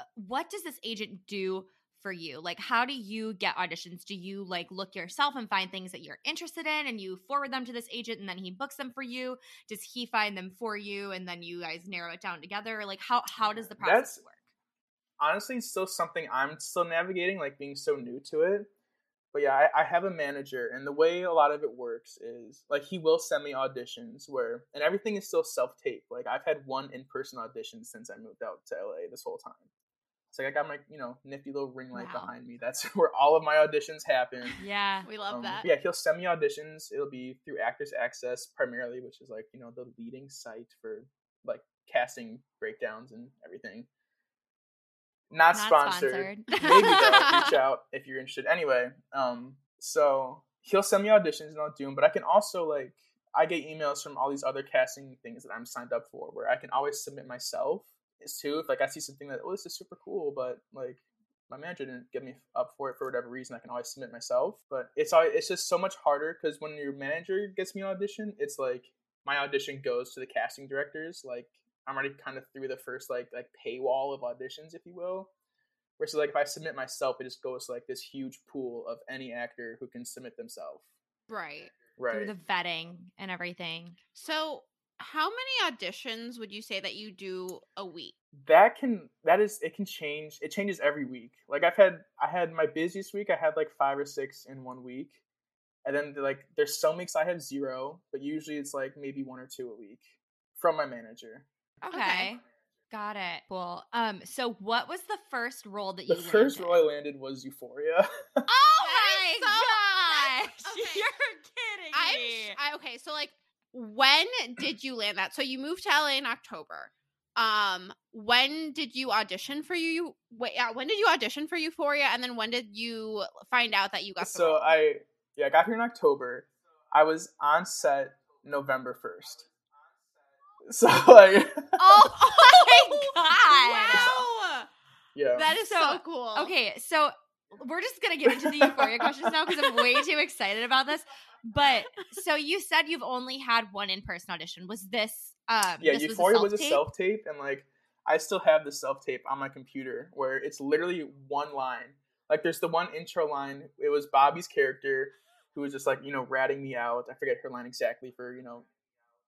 uh, what does this agent do for you? Like, how do you get auditions? Do you like look yourself and find things that you're interested in and you forward them to this agent and then he books them for you? Does he find them for you and then you guys narrow it down together? Like, how, how does the process
That's-
work?
honestly still something I'm still navigating, like being so new to it. But yeah, I, I have a manager, and the way a lot of it works is like he will send me auditions where, and everything is still self tape. Like I've had one in person audition since I moved out to LA this whole time. Like I got my you know nifty little ring light
Wow.
behind me. That's [laughs] where all of my auditions happen.
Yeah.
We love
Um,
that.
Yeah, he'll send me auditions. It'll be through Actors Access primarily, which is like you know the leading site for like casting breakdowns and everything. Not,
Not
sponsored.
sponsored. [laughs]
Maybe though. Reach [laughs] out if you're interested. Anyway, um, so he'll send me auditions and I'll do them, but I can also like I get emails from all these other casting things that I'm signed up for, where I can always submit myself. Is too if like I see something that oh this is super cool, but like my manager didn't get me up for it for whatever reason. I can always submit myself, but it's always, it's just so much harder because when your manager gets me an audition, it's like my audition goes to the casting directors. Like I'm already kind of through the first like like paywall of auditions, if you will. Versus like if I submit myself, it just goes to like this huge pool of any actor who can submit themselves.
Right.
Right.
Through the vetting and everything.
So, how many auditions would you say that you do a week?
that can that is it can change it changes every week like i've had i had my busiest week i had like five or six in one week and then like there's some weeks i have zero but usually it's like maybe one or two a week from my manager
Okay.
Okay.
Got it. Cool. Um, so what was the first role that
the
you
first
landed?
role i landed was euphoria
Oh my
so-
gosh! [laughs] [laughs]
okay.
You're kidding me.
I'm
me.
I, okay. So, like, when did you land that? So you moved to LA in October. Um, when did you audition for you? Wait, yeah. When did you audition for Euphoria? And then when did you find out that you got
so
role?
i yeah i got here in october i was on set november 1st so [laughs] like
oh [laughs] my [laughs] god!
Wow,
yeah
that is so,
So,
cool.
Okay, so we're just gonna get into the euphoria questions now because I'm way too excited about this. But so you said you've only had one in-person audition. Was this um
yeah
this
euphoria was a
self-tape?
and like i still have the self tape on my computer where it's literally one line like there's the one intro line it was bobby's character who was just like you know ratting me out i forget her line exactly for you know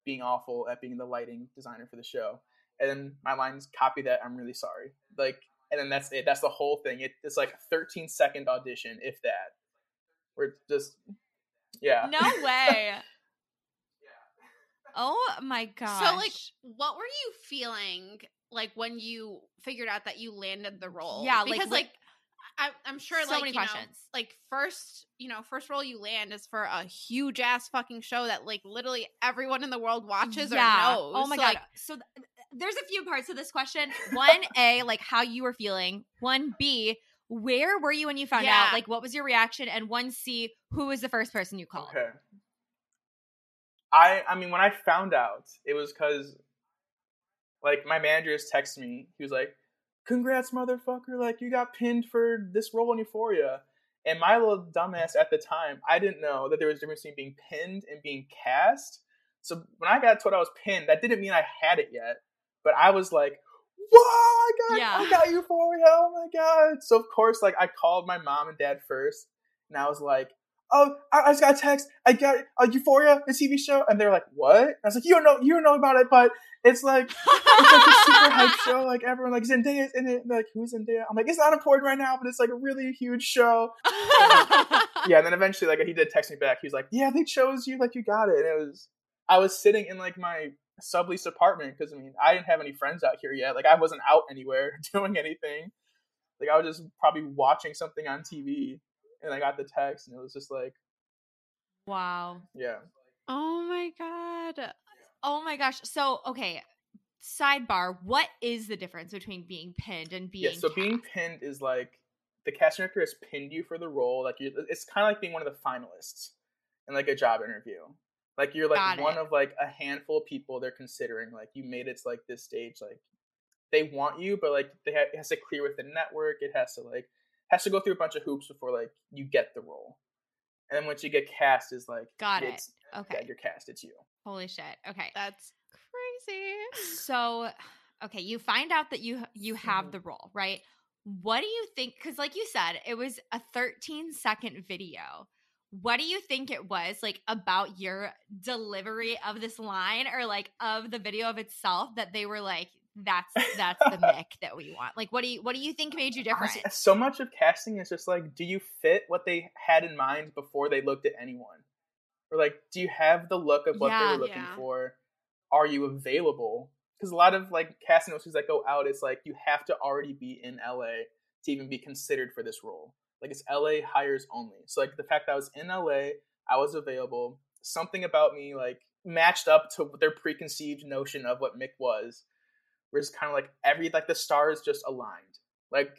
being awful at being the lighting designer for the show and then my lines copy that i'm really sorry like and then that's it that's the whole thing it, it's like a 13 second audition if that where it's just yeah
No way. [laughs] Oh my gosh.
So, like, what were you feeling like when you figured out that you landed the role?
Yeah,
because
what-
like. I, I'm sure,
So
like
many
you know,
questions.
like first, you know, first role you land is for a huge ass fucking show that like literally everyone in the world watches or oh knows.
Oh my
So,
god.
like,
so th- there's a few parts to this question. One, [laughs] A, like how you were feeling. One, B, where were you when you found
Yeah.
out? Like what was your reaction? And one, C, who was the first person you called?
Okay. I I mean when I found out, it was cuz like my manager just texted me. He was like, "Congrats, motherfucker! Like you got pinned for this role in Euphoria." And my little dumbass at the time, I didn't know that there was a difference between being pinned and being cast. So when I got told I was pinned, that didn't mean I had it yet. But I was like, "Whoa! I got,
Yeah.
I got Euphoria! Oh my god!" So of course, like I called my mom and dad first, and I was like, oh, I, I just got a text. I got a Euphoria, the TV show, and they're like, what? I was like, you don't know, you don't know about it, but it's like, it's like a super hype [laughs] show. Like everyone, like Zendaya's in it. And like, who's Zendaya? I'm like, it's not important right now, but it's like a really huge show. [laughs] Yeah, and then eventually, like he did text me back. He was like, yeah, they chose you, like you got it. And it was, I was sitting in like my sublease apartment because I mean, I didn't have any friends out here yet. Like I wasn't out anywhere [laughs] doing anything. Like I was just probably watching something on TV, and I got the text, and it was just like,
wow.
yeah.
oh my god.
Oh my gosh. So, okay. Sidebar, what is the difference between being pinned and being
yeah, so being pinned is like the casting director has pinned you for the role. Like you, it's kind of like being one of the finalists in like a job interview. Like you're like
Got
one
it.
of like a handful of people they're considering. Like you made it to like this stage. Like they want you, but like they ha- it has to clear with the network. It has to like has to go through a bunch of hoops before like you get the role. And then once you get cast, is like
Got it.
it's-
Okay.
Yeah, you're cast. It's you.
Holy shit. Okay.
That's crazy.
So, okay, you find out that you you have
Mhm.
the role, right? What do you think cuz like you said, it was a 13 second video. What do you think it was like about your delivery of this line or like of the video of itself that they were like that's that's the [laughs] Mick that we want. Like what do you what do you think made you different?
Honestly, so much of casting is just like, do you fit what they had in mind before they looked at anyone? Or like, do you have the look of what they were looking
Yeah.
for? Are you available? because a lot of like casting notices that go out, it's like you have to already be in LA to even be considered for this role. Like it's LA hires only. So like the fact that I was in LA, I was available. Something about me like matched up to their preconceived notion of what Mick was. Where it's kind of like every like the stars just aligned. Like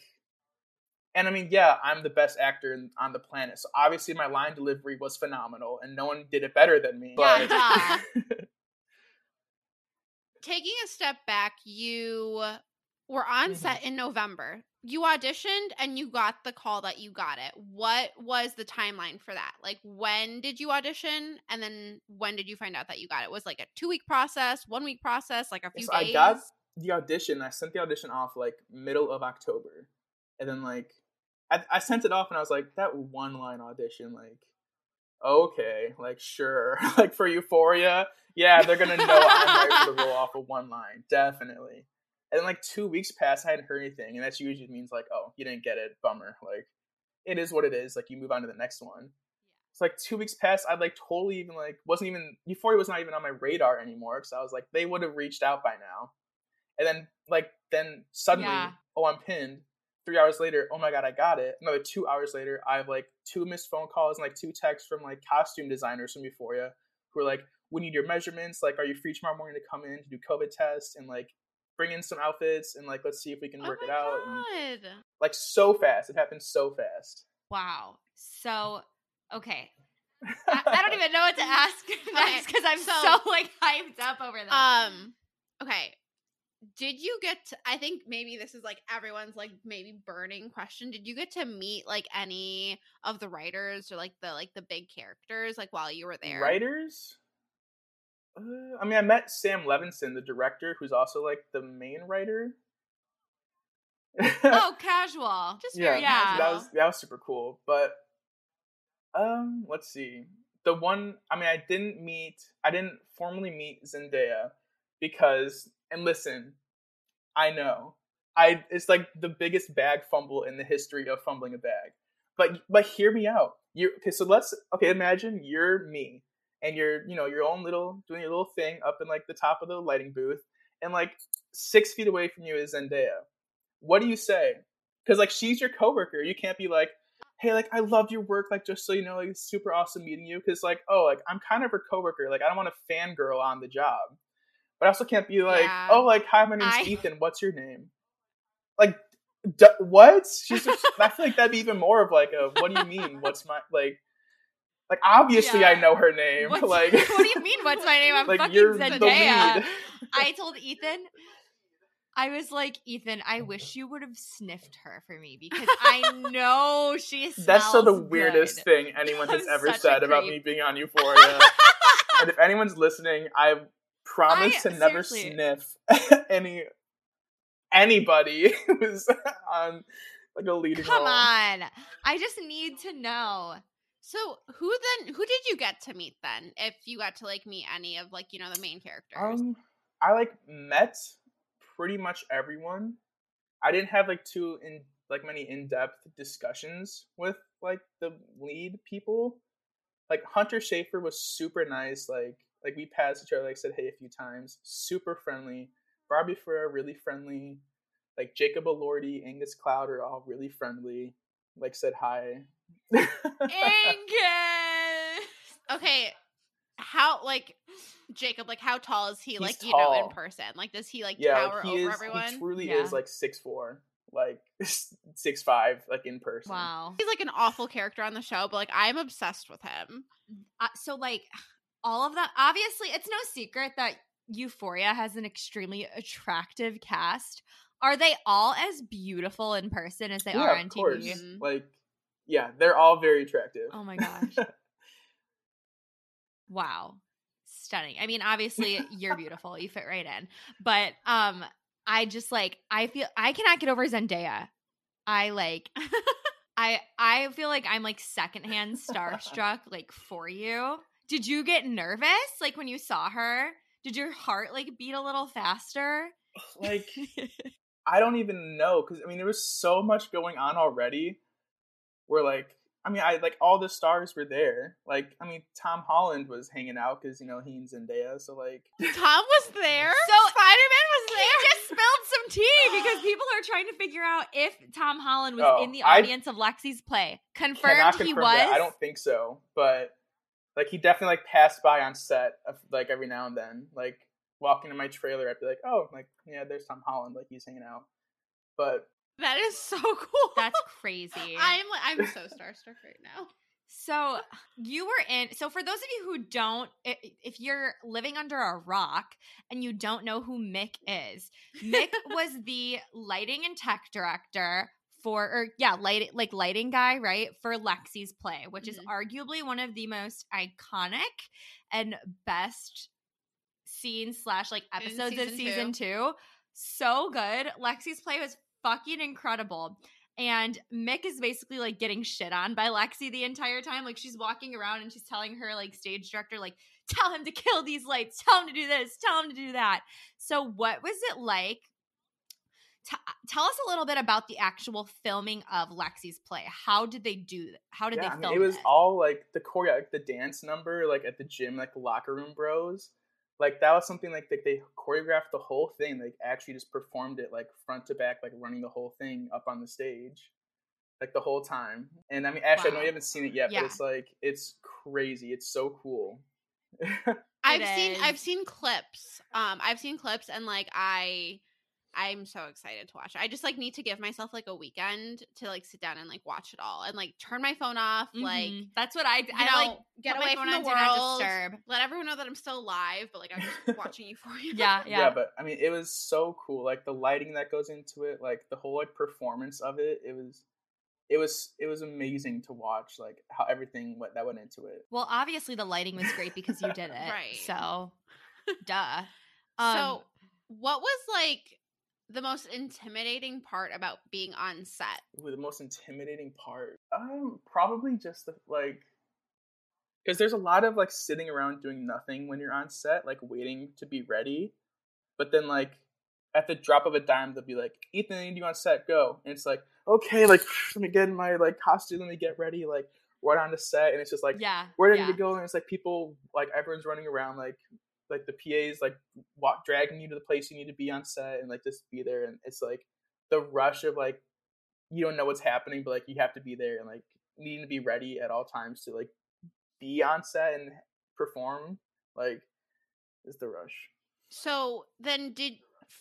and I mean, yeah, I'm the best actor on the planet. So obviously my line delivery was phenomenal and no one did it better than me.
Yeah,
But [laughs]
Taking a step back, you were on
Mhm.
set in November. You auditioned and you got the call that you got it. What was the timeline for that? Like when did you audition and then when did you find out that you got it? Was like a 2-week process, 1-week process, like a few
so
days?
I got the audition. I sent the audition off like middle of October, and then like I, I sent it off, and I was like, that one line audition, like okay, like sure, [laughs] like for Euphoria, yeah, they're gonna know I'm right for the role off of one line, definitely. And then like two weeks passed, I hadn't heard anything, and that's usually means like, oh, you didn't get it, bummer. Like it is what it is. Like you move on to the next one. It's like two weeks passed. I like totally even like wasn't even Euphoria was not even on my radar anymore because I was like they would have reached out by now. And then like then suddenly,
Yeah.
oh I'm pinned. Three hours later, oh my god, I got it. Another two hours later, I have like two missed phone calls and like two texts from like costume designers from Euphoria who are like, "We need your measurements. Like, are you free tomorrow morning to come in to do COVID tests and like bring in some outfits and like let's see if we can
Oh
work
my
it out." And, like so fast, it happened so fast.
Wow. So, okay. I, I don't even [laughs] know what to ask [laughs] next because I'm so,
so-
like hyped up over this.
Um. Okay. Did you get? To, I think maybe this is like everyone's like maybe burning question. Did you get to meet like any of the writers or like the like the big characters like while you were there?
Writers? Uh, I mean, I met Sam Levinson, the director, who's also like the main writer. [laughs]
oh, casual.
Just
yeah,
very
yeah.
that was that was super cool. But um, let's see. The one, I mean, I didn't meet, I didn't formally meet Zendaya because, and listen, I know, I it's like the biggest bag fumble in the history of fumbling a bag. But but hear me out. You okay? So let's okay. Imagine you're me, and you're you know your own little doing your little thing up in like the top of the lighting booth, and like six feet away from you is Zendaya. What do you say? Because like she's your coworker. You can't be like, hey, like I love your work. Like just so you know, like it's super awesome meeting you. Because like oh, like I'm kind of her coworker. Like I don't want to fangirl on the job, but I also can't be like
Yeah.
oh, like hi, my name's
I- [laughs]
Ethan. What's your name? Like d- what? She's just, I feel like that'd be even more of like a what do you mean? What's my like? Like obviously I know her name.
What's, [laughs]
like [laughs]
what do you mean? What's my name? I'm [laughs]
like
fucking Zendaya. I told Ethan, I was like, Ethan, I wish you would have sniffed her for me because I know she smells
That's so the
good.
weirdest thing anyone has
I'm
ever said about me being on Euphoria. and if anyone's listening, I promise
I-
to never
seriously.
sniff any anybody who's on like a leading
Come
role.
on. I just need to know.
So who then? Who did you get to meet then? If you got to like meet any of like you know the main characters?
Um, I like met pretty much everyone. I didn't have like too in like many in depth discussions with like the lead people. Like Hunter Schafer was super nice. Like like we passed each other, like said hey a few times. Super friendly. Barbie Ferreira really friendly. Like Jacob Elordi, Angus Cloud are all really friendly. Like said hi.
Angus.
okay, how like Jacob? Like how tall is he?
He's
like you know in person? Like does he like
yeah,
tower
like, he
over
is.
everyone?
He truly
Yeah.
is like six four, like [laughs] six five, like in person.
Wow.
He's like an awful character on the show, but like I'm obsessed with him.
Uh, so like all of that obviously it's no secret that Euphoria has an extremely attractive cast. Are they all as beautiful in person as they
yeah,
are
of
on
course.
TV?
Mhm.
Like, yeah, they're all very attractive.
Oh my [laughs] gosh. wow. Stunning. I mean, obviously you're beautiful. You fit right in. But um I just like I feel I cannot get over Zendaya. I like [laughs] I I feel like I'm like secondhand [laughs] starstruck like for you. Did you get nervous like when you saw her? Did your heart like beat a little faster?
like, I don't even know because I mean, there was so much going on already. Where like, I mean, I like all the stars were there. Like, I mean, Tom Holland was hanging out because you know he and Zendaya. So like, [laughs]
Tom was there.
So,
Spider Man was
He
there.
just spilled some tea [gasps] because people are trying to figure out if Tom Holland was
Oh,
in the
I
audience of Lexi's play. Confirmed
confirm
he was.
that. I don't think so, but like he definitely like passed by on set of, like every now and then. Like walking to my trailer, I'd be like, oh, like yeah, there's Tom Holland. Like he's hanging out. But
That is so [laughs] cool.
That's crazy.
I'm I'm so starstruck right now.
So you were in. So for those of you who don't, if you're living under a rock and you don't know who Mick is, Mick [laughs] was the lighting and tech director for, or yeah, light like lighting guy, right, for Lexi's play, which is
Mhm.
arguably one of the most iconic and best scenes slash like
In
episodes of
season
season two. So good. Lexi's play was fucking incredible. And Mick is basically like getting shit on by Lexi the entire time. Like she's walking around and she's telling her like stage director, like, tell him to kill these lights, tell him to do this, tell him to do that. So what was it like? T- tell us a little bit about the actual filming of Lexi's play. How did they do? How did
yeah,
they
I mean,
film
it It was
it?
all like the choreo, like the dance number, like at the gym, like locker room bros. Like that was something like that they choreographed the whole thing. Like actually just performed it like front to back, like running the whole thing up on the stage, like the whole time. And I mean, Ash, I know you haven't seen it yet,
Yeah.
but it's like it's crazy. It's so cool. [laughs]
I've
It
seen. I've seen clips. Um, I've seen clips, and like I, I'm so excited to watch. it. I just like need to give myself like a weekend to like sit down and like watch it all, and like turn my phone off, like
Mhm. that's what I
you
I
know,
like.
get away from the
Do Not
world.
Disturb.
Let everyone know that I'm still alive, but like I'm just [laughs] watching you for you.
Yeah, [laughs]
yeah.
yeah.
but I mean, it was so cool. Like the lighting that goes into it, like the whole like performance of it. It was, it was, it was amazing to watch. Like how everything went that went into it.
Well, obviously the lighting was great because you did [laughs] it.
Right.
So, duh. Um,
so, what was like the most intimidating part about being on set?
Ooh, the most intimidating part um probably just the like because there's a lot of like sitting around doing nothing when you're on set like waiting to be ready but then like at the drop of a dime they'll be like ethan I need you on set go and it's like okay like [sniffs] let me get in my like costume let me get ready like right on the set and it's just like
yeah.
where did
yeah.
you go? And it's like people, like everyone's running around, like like the PA's like walk, dragging you to the place you need to be on set, and like just be there. And it's like the rush of like you don't know what's happening, but like you have to be there and like needing to be ready at all times to like be on set and perform. Like is the rush.
So then, did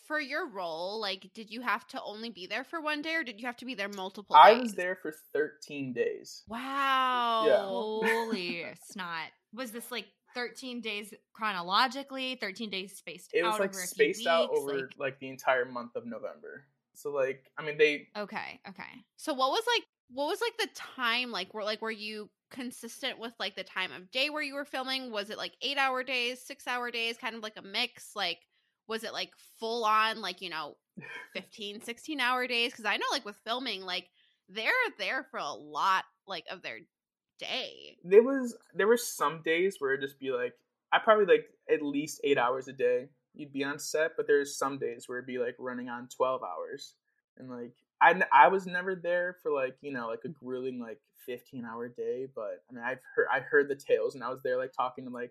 for your role, like, did you have to only be there for one day, or did you have to be there multiple?
I was there for 13 days.
Wow.
Holy snot. Was this like 13 days chronologically, 13 days spaced
It was
out
like
over a few
spaced out over
Like,
like the entire month of November. So like I mean they
okay, okay.
So what was like what was like the time like were like were you consistent with like the time of day where you were filming? Was it like 8-hour days, 6-hour days, kind of like a mix? Like was it like full on like, you know, 15, 16 hour days cuz I know like with filming like they're there for a lot like of their day.
there was there were some days where it'd just be like I probably like at least eight hours a day. You'd be on set, but there's some days where it'd be like running on twelve hours, and like I I was never there for like you know like a grueling like fifteen hour day. But I mean I've heard I heard the tales, and I was there like talking to like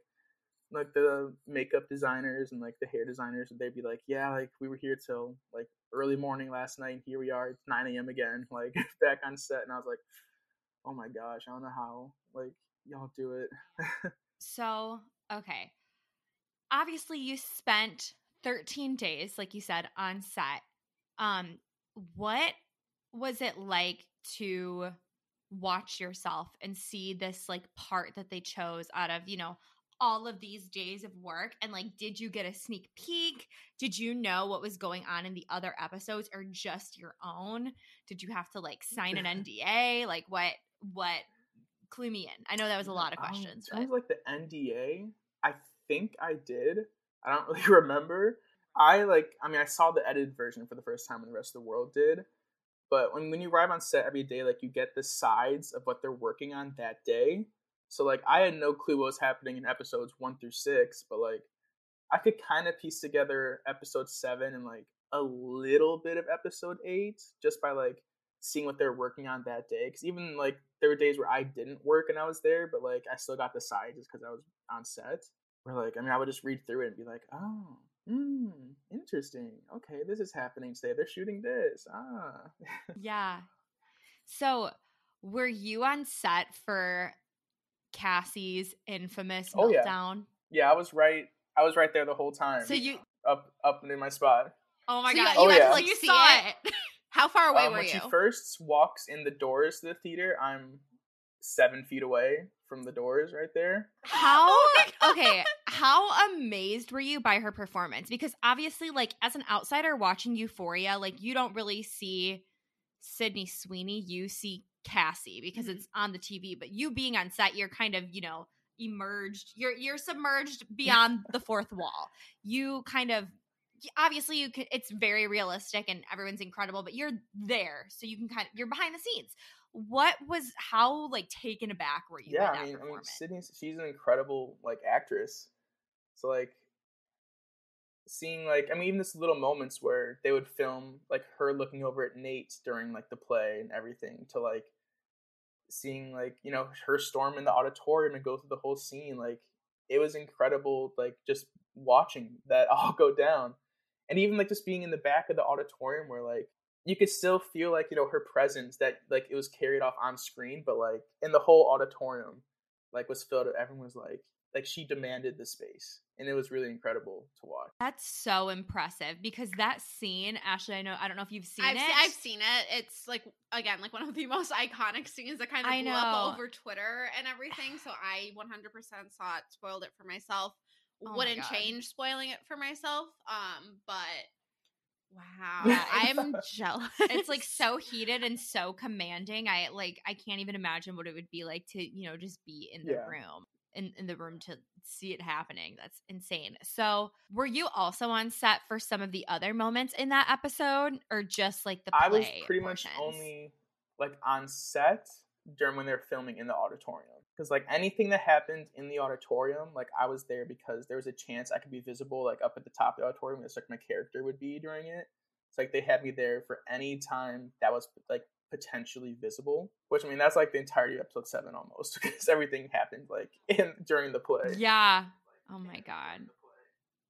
like the makeup designers and like the hair designers, and they'd be like, yeah, like we were here till like early morning last night, and here we are, it's nine a.m. again, [laughs] like back on set, and I was like, oh my gosh, I don't know how like y'all do it. [laughs]
So, okay. Obviously, you spent 13 days, like you said, on set. Um, what was it like to watch yourself and see this like part that they chose out of, you know, all of these days of work? And like, did you get a sneak peek? Did you know what was going on in the other episodes or just your own? Did you have to like sign an [laughs] NDA? Like, what, what? Clue me in. I know that was a lot of
Um,
questions,
in terms
but
like the NDA, I think I did. I don't [laughs] really remember. I like. I mean, I saw the edited version for the first time, when the rest of the world did. But when when you arrive on set every day, like you get the sides of what they're working on that day. So like, I had no clue what was happening in episodes one through six, but like, I could kind of piece together episode seven and like a little bit of episode eight just by like seeing what they're working on that day. Because even like there were days where I didn't work and I was there, but like I still got the side just because I was on set. Where like I mean I would just read through it and be like, oh, hmm, interesting. Okay, this is happening today. They're shooting this. Ah, [laughs]
Yeah. So, were you on set for Cassie's infamous
Oh, yeah.
meltdown?
yeah. I was right. I was right there the whole time.
So you
up up in my spot.
Oh my
So
god.
you
Oh,
got to,
yeah.
like
You
see
saw
it. How far away
Um,
were
when
you?
When she first walks in the doors to the theater, I'm seven feet away from the doors right there.
How
Oh [laughs]
okay, how amazed were you by her performance? Because obviously, like as an outsider watching Euphoria, like you don't really see Sydney Sweeney, you see Cassie because
Mhm.
it's on the TV. But you being on set, you're kind of, you know, emerged. You're you're submerged beyond the fourth wall. You kind of y- obviously you could it's very realistic and everyone's incredible, but you're there. So you can kind of you're behind the scenes. What was how like taken aback were you
yeah,
that
I mean, I mean? Sydney's she's an incredible like actress. So like seeing like I mean even this little moments where they would film like her looking over at Nate during like the play and everything to like seeing like you know her storm in the auditorium and go through the whole scene like it was incredible like just watching that [laughs] all go down and even like just being in the back of the auditorium where like you could still feel like you know her presence that like it was carried off on screen but like in the whole auditorium like was filled everyone was like like she demanded the space and it was really incredible to watch
That's so impressive because that scene, Ashley, I know I don't know if you've seen
I've,
it.
se- I've seen it. It's like again, like one of the [laughs] most iconic scenes that kind of
I
blew up over Twitter and everything. So I 100% saw it, spoiled it for myself.
Oh
Wouldn't change spoiling it for myself. Um, but wow,
Yeah,
I'm jealous. [laughs]
it's like so heated and so commanding. I like I can't even imagine what it would be like to, you know, just be in the
Yeah.
room. In, in the room to see it happening. That's insane. So, were you also on set for some of the other moments in that episode, or just like the play
i was pretty much only like on set during when they're filming in the auditorium because like anything that happened in the auditorium like i was there because there was a chance i could be visible like up at the top of the auditorium just like my character would be during it it's like they had me there for any time that was like potentially visible which i mean that's like the entirety of episode 7 almost [laughs] because everything happened like [laughs] in during the play
Yeah. Oh my god.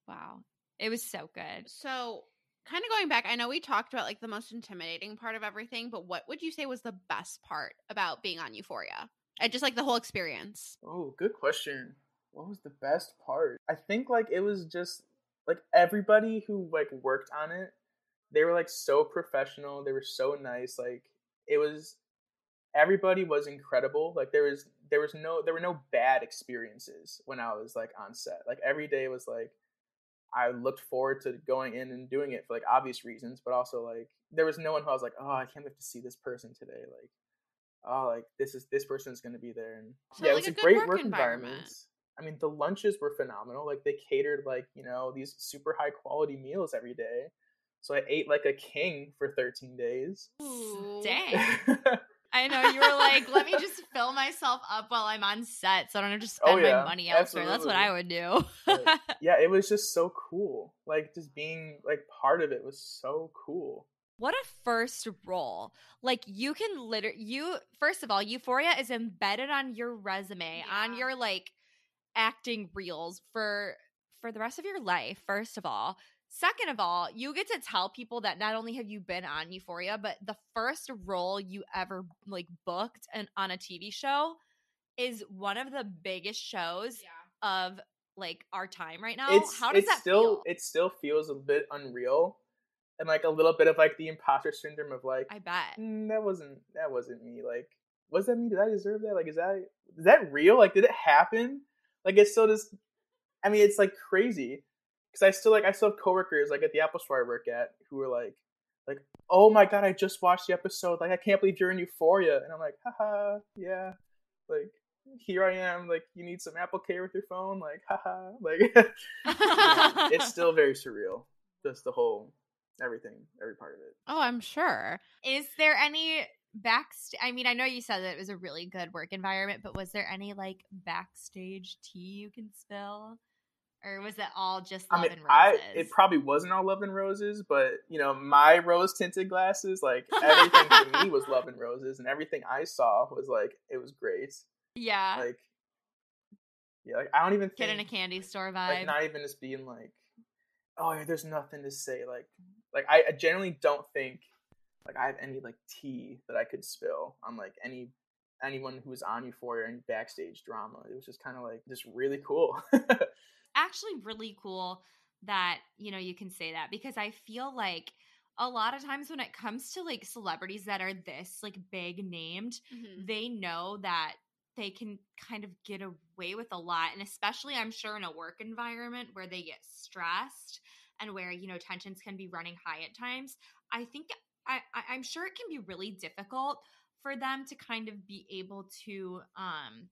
Wow. It was so good.
so kind of going back. I know we talked about like the most intimidating part of everything, but what would you say was the best part about being on Euphoria? And just like the whole experience.
Oh, good question. What was the best part? I think like it was just like everybody who like worked on it, they were like so professional. They were so nice. Like it was everybody was incredible. Like there was there was no there were no bad experiences when I was like on set. Like every day was like I looked forward to going in and doing it for like obvious reasons, but also like there was no one who I was like, oh, I can't wait to see this person today. Like, oh, like this is this person's gonna be there, and
So,
yeah,
like,
it was
a
a great
work
work,
environment.
environment. I mean, the lunches were phenomenal. Like they catered like you know these super high quality meals every day. So I ate like a king for 13 days.
Ooh. [laughs]
Dang. I know you were like, let me just [laughs] fill myself up while I'm on set, so I don't have to oh, spend
Oh, yeah,
my money elsewhere. That's what I would do. [laughs]
Yeah, it was just so cool. Like just being like part of it was so cool.
What a first role! Like you can literally, you first of all, Euphoria is embedded on your resume, on your like acting reels for for the rest of your life. First of all. Second of all, you get to tell people that not only have you been on Euphoria, but the first role you ever like booked and on a TV show is one of the biggest shows of like our time right now.
it's
How does
it
that
still
feel?
it still feels a bit unreal, and like a little bit of like the imposter syndrome of like
I bet.
"Mm, that wasn't that wasn't me. Like, was that me? Did I deserve that? Like, is that is that real? Like, did it happen? Like, it's still just. I mean, it's like crazy because I still like I still have coworkers like at the Apple Store I work at who are like, like, oh my god, I just watched the episode. Like, I can't believe you're in Euphoria, and I'm like, haha, yeah, like. Here I am, like you need some AppleCare with your phone, like haha, like [laughs] it's [laughs] still very surreal. Just the whole everything, every part of it.
Oh, I'm sure.
Is there any backstage? I mean, I know you said that it was a really good work environment, but was there any like backstage tea you can spill? or was it all just
I mean,
and
I it probably wasn't all love and roses, but you know, my rose tinted glasses, like everything to me [laughs] was love and roses, and everything I saw was like it was great.
yeah,
Like, yeah, like I don't even
get
think
in a candy store vibe.
like not even just being like, oh, there's nothing to say. Like, like I, I generally don't think like I have any like tea that I could spill on like any anyone who was on Euphoria and backstage drama. It was just kind of like just really cool. [laughs]
actually really cool that you know you can say that because I feel like a lot of times when it comes to like celebrities that are this like big named,
Mhm.
they know that they can kind of get away with a lot and especially I'm sure in a work environment where they get stressed and where you know tensions can be running high at times. I think I, I'm sure it can be really difficult for them to kind of be able to um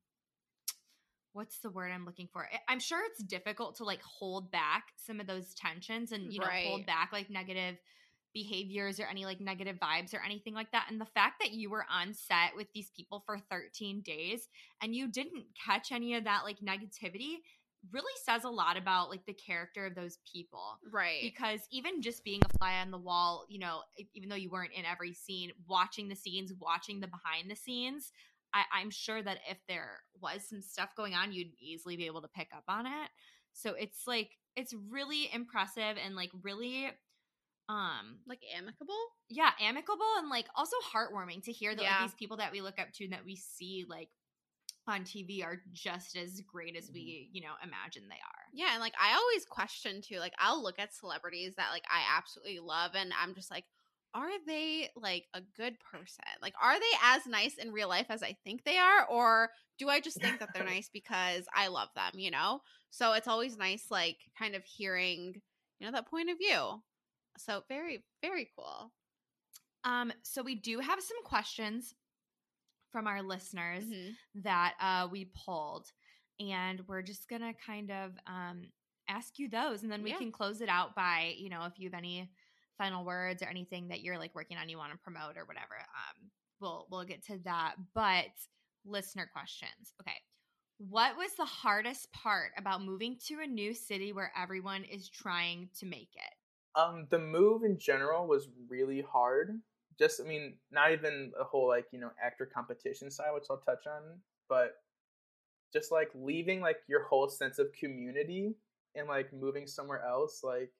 what's the word I'm looking for? I'm sure it's difficult to like hold back some of those tensions and you know hold back like negative behaviors or any like negative vibes or anything like that. And the fact that you were on set with these people for 13 days and you didn't catch any of that like negativity really says a lot about like the character of those people
Right.
because even just being a fly on the wall, you know, even though you weren't in every scene, watching the scenes, watching the behind the scenes, I, I'm sure that if there was some stuff going on, you'd easily be able to pick up on it. So it's like it's really impressive and like really um
like amicable.
yeah amicable and like also heartwarming to hear that like, these people that we look up to and that we see like on TV are just as great as we you know imagine they are.
Yeah, and like I always question too. Like I'll look at celebrities that like I absolutely love, and I'm just like, are they like a good person? Like, are they as nice in real life as I think they are, or do I just think that they're [laughs] nice because I love them? You know. So it's always nice, like kind of hearing, you know, that point of view. So very, very cool.
Um, so we do have some questions from our listeners
Mhm.
that uh, we pulled, and we're just gonna kind of um, ask you those, and then we
Yeah.
can close it out by you know if you have any final words or anything that you're like working on you want to promote or whatever. Um, we'll we'll get to that. But listener questions, okay. What was the hardest part about moving to a new city where everyone is trying to make it?
Um, the move in general was really hard. Just, I mean, not even a whole like you know actor competition side, which I'll touch on, but just like leaving like your whole sense of community and like moving somewhere else, like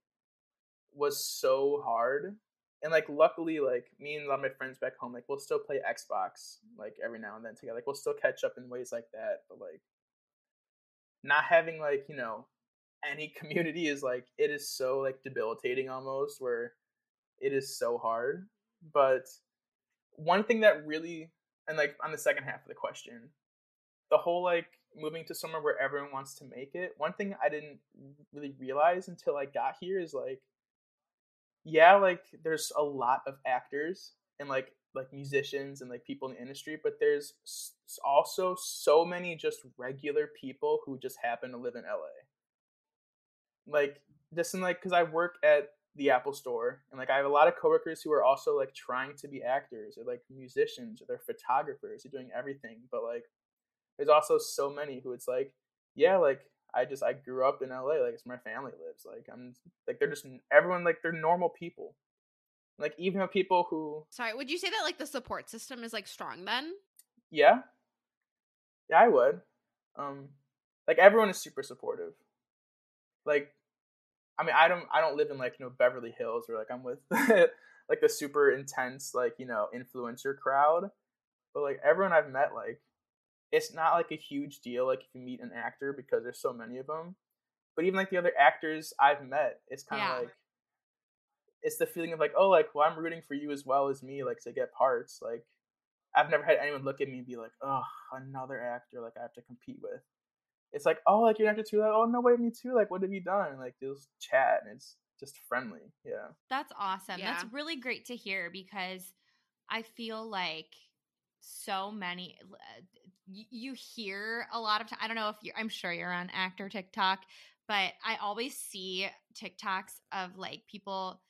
was so hard. And like luckily, like me and a lot of my friends back home, like we'll still play Xbox like every now and then together. Like we'll still catch up in ways like that, but like not having like you know any [laughs] community is like it is so like debilitating almost where it is so hard but one thing that really and like on the second half of the question the whole like moving to somewhere where everyone wants to make it one thing i didn't really realize until i got here is like yeah like there's a lot of actors and like like musicians and like people in the industry but there's also so many just regular people who just happen to live in la like just in like because I work at the Apple Store and like I have a lot of coworkers who are also like trying to be actors or like musicians or they're photographers who are doing everything, but like there's also so many who it's like yeah like I just I grew up in LA like it's where my family lives like I'm like they're just everyone like they're normal people. Like even people who
Sorry, would you say that like the support system is like strong then?
yeah. Yeah I would. Um like everyone is super supportive. Like I mean, I don't I don't live in like you know Beverly Hills or like I'm with [laughs] like the super intense like you know influencer crowd, but like everyone I've met like it's not like a huge deal like if you meet an actor because there's so many of them, but even like the other actors I've met, it's kind of
Yeah.
like it's the feeling of like oh like well I'm rooting for you as well as me like to get parts. Like I've never had anyone look at me and be like oh another actor like I have to compete with it's like, oh, like you're an actor too. Like, oh no, wait, me too. Like, what have you done? Like, just chat, and it's just friendly. Yeah.
That's awesome. That's really great to hear because I feel like so many uh, you, you hear a lot of time. I don't know if you're I'm sure you're on actor TikTok, but I always see TikToks of like people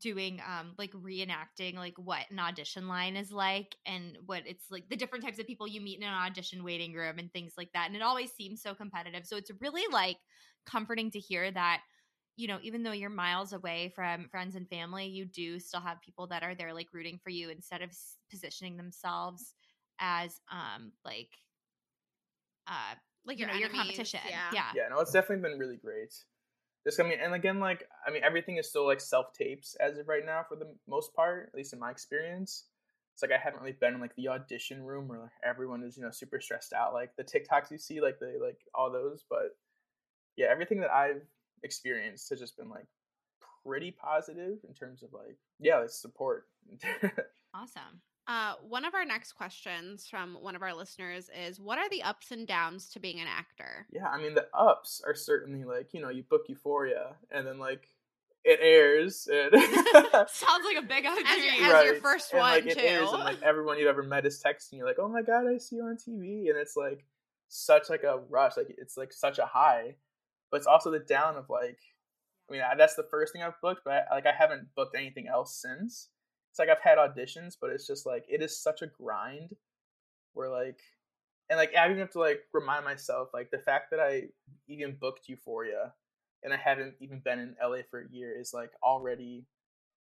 doing um like reenacting like what an audition line is like and what it's like the different types of people you meet in an audition waiting room and things like that and it always seems so competitive so it's really like comforting to hear that you know even though you're miles away from friends and family you do still have people that are there like rooting for you instead of positioning themselves as um like uh
Like
you know your competition.
Yeah.
yeah.
Yeah no it's definitely been really great just i mean and again like i mean everything is still like self tapes as of right now for the most part at least in my experience. It's like i haven't really been in like the audition room where like, everyone is you know super stressed out like the tiktoks you see like the like all those but yeah everything that i've experienced has just been like pretty positive in terms of like yeah like support. [laughs]
Awesome
Uh, one of our next questions from one of our listeners is What are the ups and downs to being an actor?
yeah i mean the ups are certainly like you know you book euphoria and then like it airs and [laughs] [laughs]
sounds like a big
As your-
opportunity
as your first
and, like,
one,
it airs,
too.
and like everyone you've ever met is texting you like, "Oh my god, I see you on TV," and it's like such like a rush, like it's like such a high, but it's also the down of like, I mean, I, that's the first thing I've booked, but I, like I haven't booked anything else since. It's like I've had auditions, but it's just like it is such a grind. Where like, and like I even have to like remind myself like the fact that I even booked Euphoria and I haven't even been in LA for a year is like already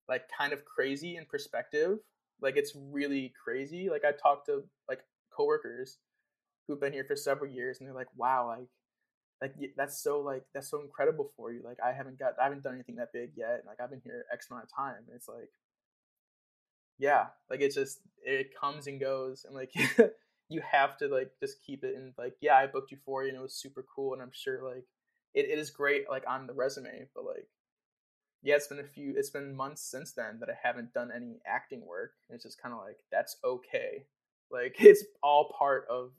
like kind of crazy in perspective. Like it's really crazy. Like I talked to like coworkers who've been here for several years and they're like, "Wow, like like that's so like that's so incredible for you. Like I haven't got I haven't done anything that big yet. Like I've been here X amount of time." And it's like yeah, like it's just it comes and goes and like [laughs] you have to like just keep it and like yeah, I booked Euphoria, and it was super cool and I'm sure like it, it is great like on the resume, but like yeah, it's been a few it's been months since then that I haven't done any acting work. And it's just kind of like that's okay. Like [laughs] it's all part of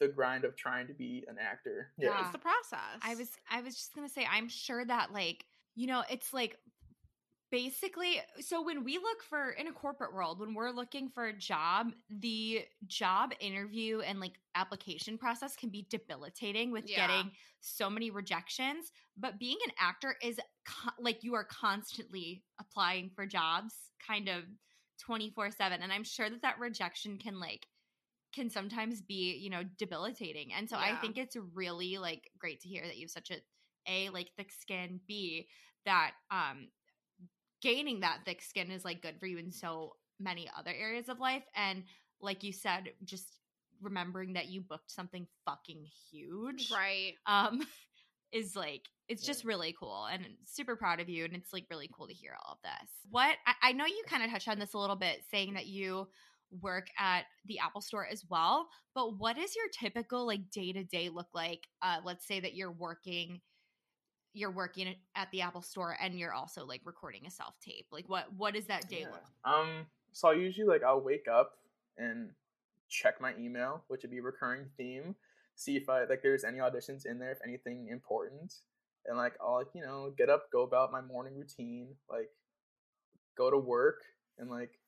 the grind of trying to be an actor. Yeah.
Yeah.
It's the process.
I was I was just gonna say I'm sure that like you know it's like basically so when we look for in a corporate world when we're looking for a job the job interview and like application process can be debilitating with
Yeah.
getting so many rejections but being an actor is co- like you are constantly applying for jobs kind of 24/7 and I'm sure that that rejection can like can sometimes be you know debilitating and so i think it's really like great to hear that you have such a a like thick skin b that um gaining that thick skin is like good for you in so many other areas of life and like you said just remembering that you booked something fucking huge
right.
um [laughs] is like it's just really cool and super proud of you and it's like really cool to hear all of this. What i, I know you kind of touched on this a little bit saying that you work at the apple store as well but what does your typical like day to day look like? Uh let's say that you're working you're working at the apple store and you're also like recording a self tape like what what does that day
Yeah.
look
Um, so I'll usually like I'll wake up and check my email, which would be recurring theme, see if I like there's any auditions in there, if anything important, and like I'll like you know get up, go about my morning routine, like go to work, and like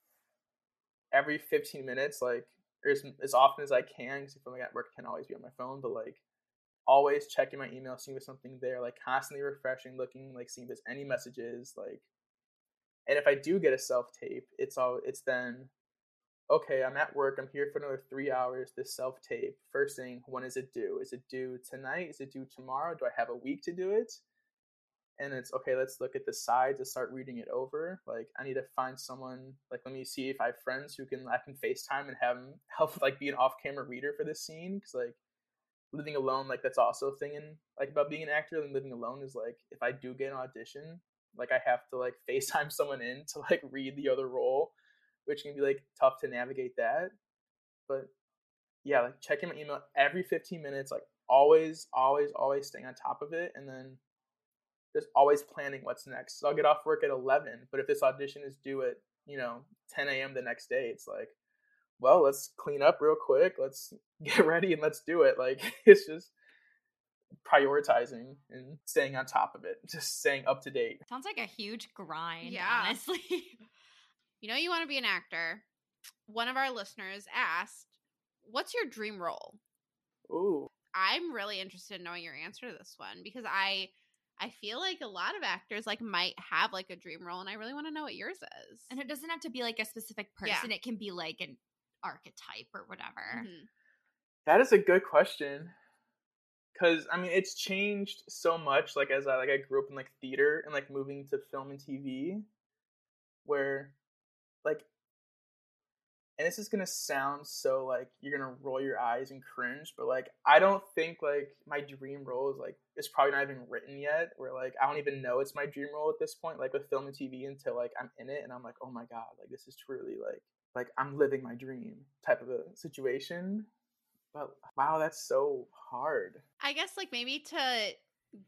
every 15 minutes, like or as, as often as I can, because if I'm like, at work, I can always be on my phone, but like always checking my email, seeing if something there, like constantly refreshing, looking, like seeing if there's any messages, like and if I do get a self tape, it's all it's then okay, I'm at work, I'm here for another three hours, this self tape. First thing, when is it due? Is it due tonight? Is it due tomorrow? Do I have a week to do it? And it's okay, let's look at the sides and start reading it over. Like I need to find someone like let me see if I have friends who can I can FaceTime and have them [laughs] help like be an off camera reader for this scene. Cause like living alone, like that's also a thing in like about being an actor and living alone is like if I do get an audition, like I have to like [laughs] FaceTime someone in to like read the other role, which can be like tough to navigate that. But yeah, like checking my email every 15 minutes, like always, always, always staying on top of it, and then just always planning what's next. So I'll get off work at 11, but if this audition is due at you know 10 a.m. the next day, it's like, well, let's clean up real quick, let's [laughs] get ready, and let's do it. Like [laughs] it's just prioritizing and staying on top of it, just staying up to date.
sounds like a huge grind
Yeah. [laughs]
honestly
You know, you want to be an actor. One of our listeners asked, What's your dream role?
Ooh,
I'm really interested in knowing your answer to this one because I I feel like a lot of actors like might have like a dream role, and I really want to know what yours is.
And it doesn't have to be like a specific
Yeah.
person. It can be like an archetype or whatever.
Mhm.
That is a good question. Cause I mean it's changed so much, like as I like I grew up in like theater and like moving to film and TV where like and this is gonna sound so like you're gonna roll your eyes and cringe, but like I don't think like my dream role is like it's probably not even written yet, where like I don't even know it's my dream role at this point, like with film and TV until like I'm in it and I'm like, oh my god, like this is truly like like I'm living my dream type of a situation. But wow, that's so hard.
I guess like maybe to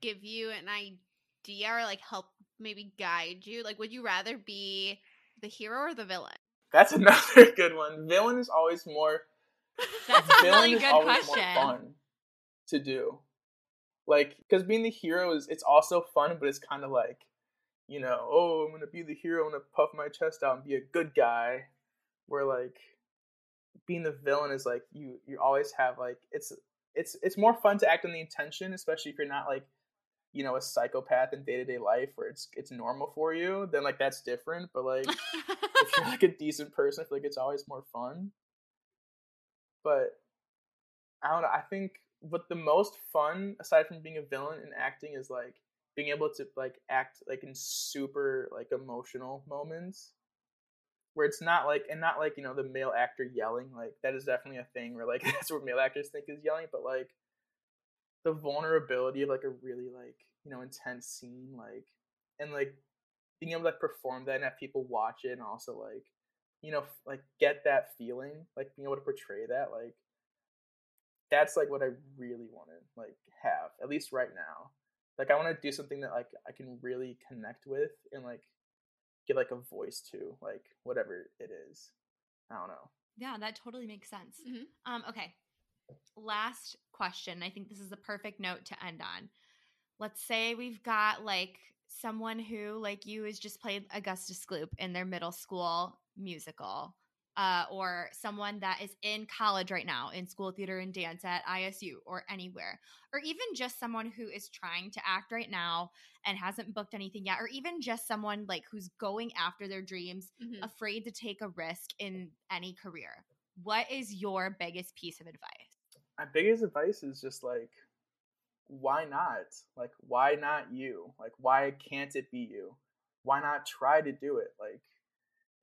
give you an idea or like help maybe guide you. Like, would you rather be the hero or the villain?
That's [laughs] another good one. Villain is always more [laughs]
That's a really good question.
fun to do. Like, because being the hero is it's also fun, but it's kind of like, you know, oh, I'm gonna be the hero, I'm gonna puff my chest out and be a good guy. Where like being the villain is like you you always have like it's it's it's more fun to act on the intention, especially if you're not like you know a psychopath in day to day life where it's it's normal for you. Then like that's different. But like if you're like a [laughs] decent person, I feel like it's always more fun. But I don't know. I think what the most fun, aside from being a villain and acting, is like being able to like act like in super like emotional moments where it's not like and not like you know the male actor yelling like that is definitely a thing where like [laughs] that's what male actors think is yelling but like the vulnerability of like a really like you know intense scene like and like being able to like, perform that and have people watch it and also like you know like get that feeling like being able to portray that like that's like what i really want to like have at least right now. Like i want to do something that like i can really connect with and like give like a voice to like whatever it is i don't know
Yeah, that totally makes sense.
Mhm.
Um, okay. Last question. I think this is a perfect note to end on. Let's say we've got like someone who, like you, has just played Augustus Gloop in their middle school musical, uh, or someone that is in college right now in school theater and dance at ISU or anywhere, or even just someone who is trying to act right now and hasn't booked anything yet, or even just someone like who's going after their dreams
Mhm.
afraid to take a risk in any career. What is your biggest piece of advice?
my biggest advice is just like why not like why not you like why can't it be you why not try to do it like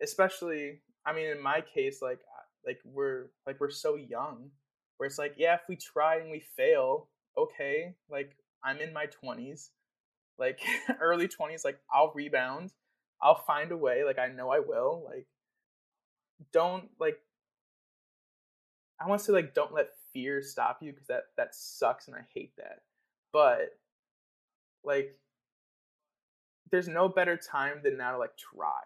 especially i mean in my case like uh, like we're like we're so young where it's like yeah if we try and we fail okay like i'm in my 20s like [laughs] early 20s like i'll rebound i'll find a way like i know i will like don't like I want to say like don't let fear stop you because that that sucks and I hate that. But like there's no better time than now to like try.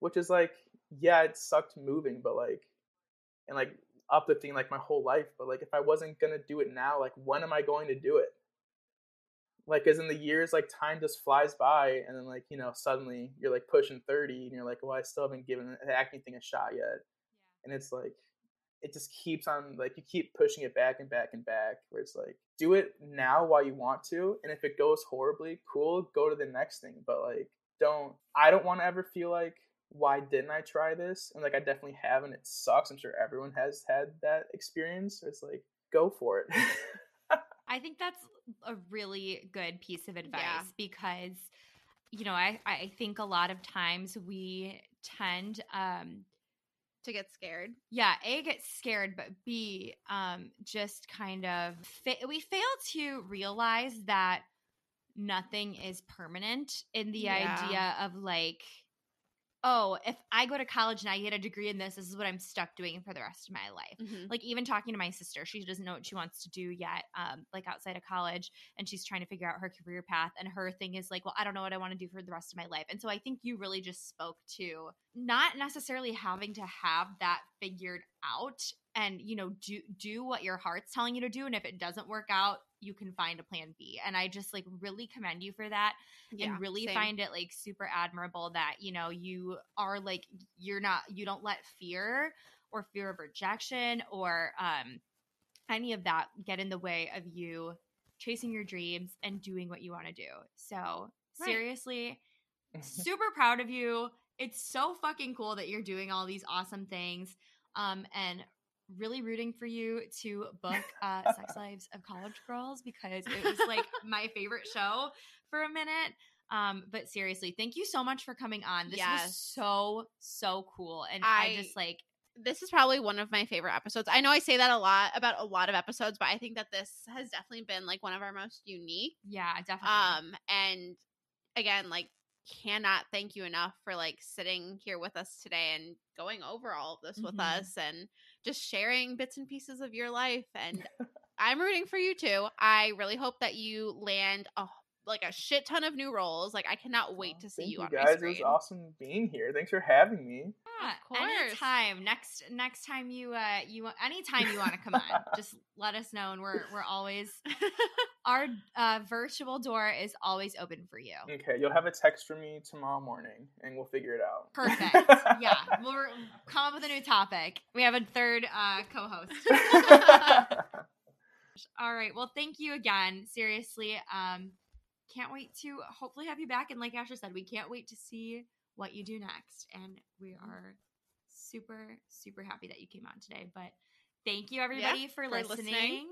Which is like yeah, it sucked moving, but like and like uplifting like my whole life, but like if I wasn't to do it now, like when am I going to do it? Like as in the years like time just flies by and then like, you know, suddenly you're like pushing 30 and you're like, "Well, I still haven't given the acting thing a shot yet." And it's like it just keeps on like you keep pushing it back and back and back where it's like do it now while you want to and if it goes horribly cool go to the next thing but like don't i don't want to ever feel like why didn't i try this and like i definitely have and it sucks i'm sure everyone has had that experience it's like go for it [laughs]
I think that's a really good piece of advice
Yeah.
because, you know, I, I think a lot of times we tend, um,
to get scared.
yeah, A, get scared, but B, um, just kind of, fa- we fail to realize that nothing is permanent in the
Yeah.
idea of like, oh, if I go to college and I get a degree in this, this is what I'm stuck doing for the rest of my life.
Mhm.
like even talking to my sister she doesn't know what she wants to do yet um like outside of college and she's trying to figure out her career path and her thing is like well i don't know what i want to do for the rest of my life and so i think you really just spoke to not necessarily having to have that figured out and you know do do what your heart's telling you to do and if it doesn't work out you can find a plan b and i just like really commend you for that
Yeah,
and really
same.
find it like super admirable that you know you are like you're not you don't let fear or fear of rejection or um any of that get in the way of you chasing your dreams and doing what you want to do. So,
Right.
seriously, [laughs] super proud of you. It's so fucking cool that you're doing all these awesome things. Um, and really rooting for you to book [laughs] uh, Sex Lives of College Girls because it was like [laughs] my favorite show for a minute. Um, but seriously, thank you so much for coming on. This was so so cool, and I,
I-
just like
this is probably one of my favorite episodes. I know I say that a lot about a lot of episodes, but I think that this has definitely been like one of our most unique.
yeah, definitely.
Um, and again, like cannot thank you enough for like sitting here with us today and going over all of this with
Mhm.
us and just sharing bits and pieces of your life. And [laughs] I'm rooting for you too. I really hope that you land a like a shit ton of new roles. Like I cannot wait to see
Thank
you, on
guys.
my
It was awesome being here. Thanks for having me.
Yeah,
course.
anytime. Next next time you uh you anytime you want to come on, [laughs] just let us know and we're we're always [laughs] our uh virtual door is always open for you.
Okay, you'll have a text from me tomorrow morning, and we'll figure it out.
Perfect. yeah. [laughs] We'll re- come up with a new topic. We have a third uh co-host. All right. Well, thank you again. Seriously. Um can't wait to hopefully have you back and like Ashley said, we can't wait to see what you do next and we are super super happy that you came on today. But thank you everybody for,
for
listening.
listening.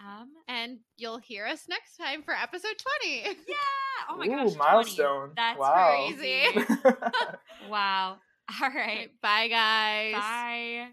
Um
and you'll hear us next time for episode 20.
yeah. [laughs] Oh my
Ooh,
gosh. 20.
milestone.
That's
Wow.
crazy. [laughs] wow. All right.
Bye, guys.
Bye.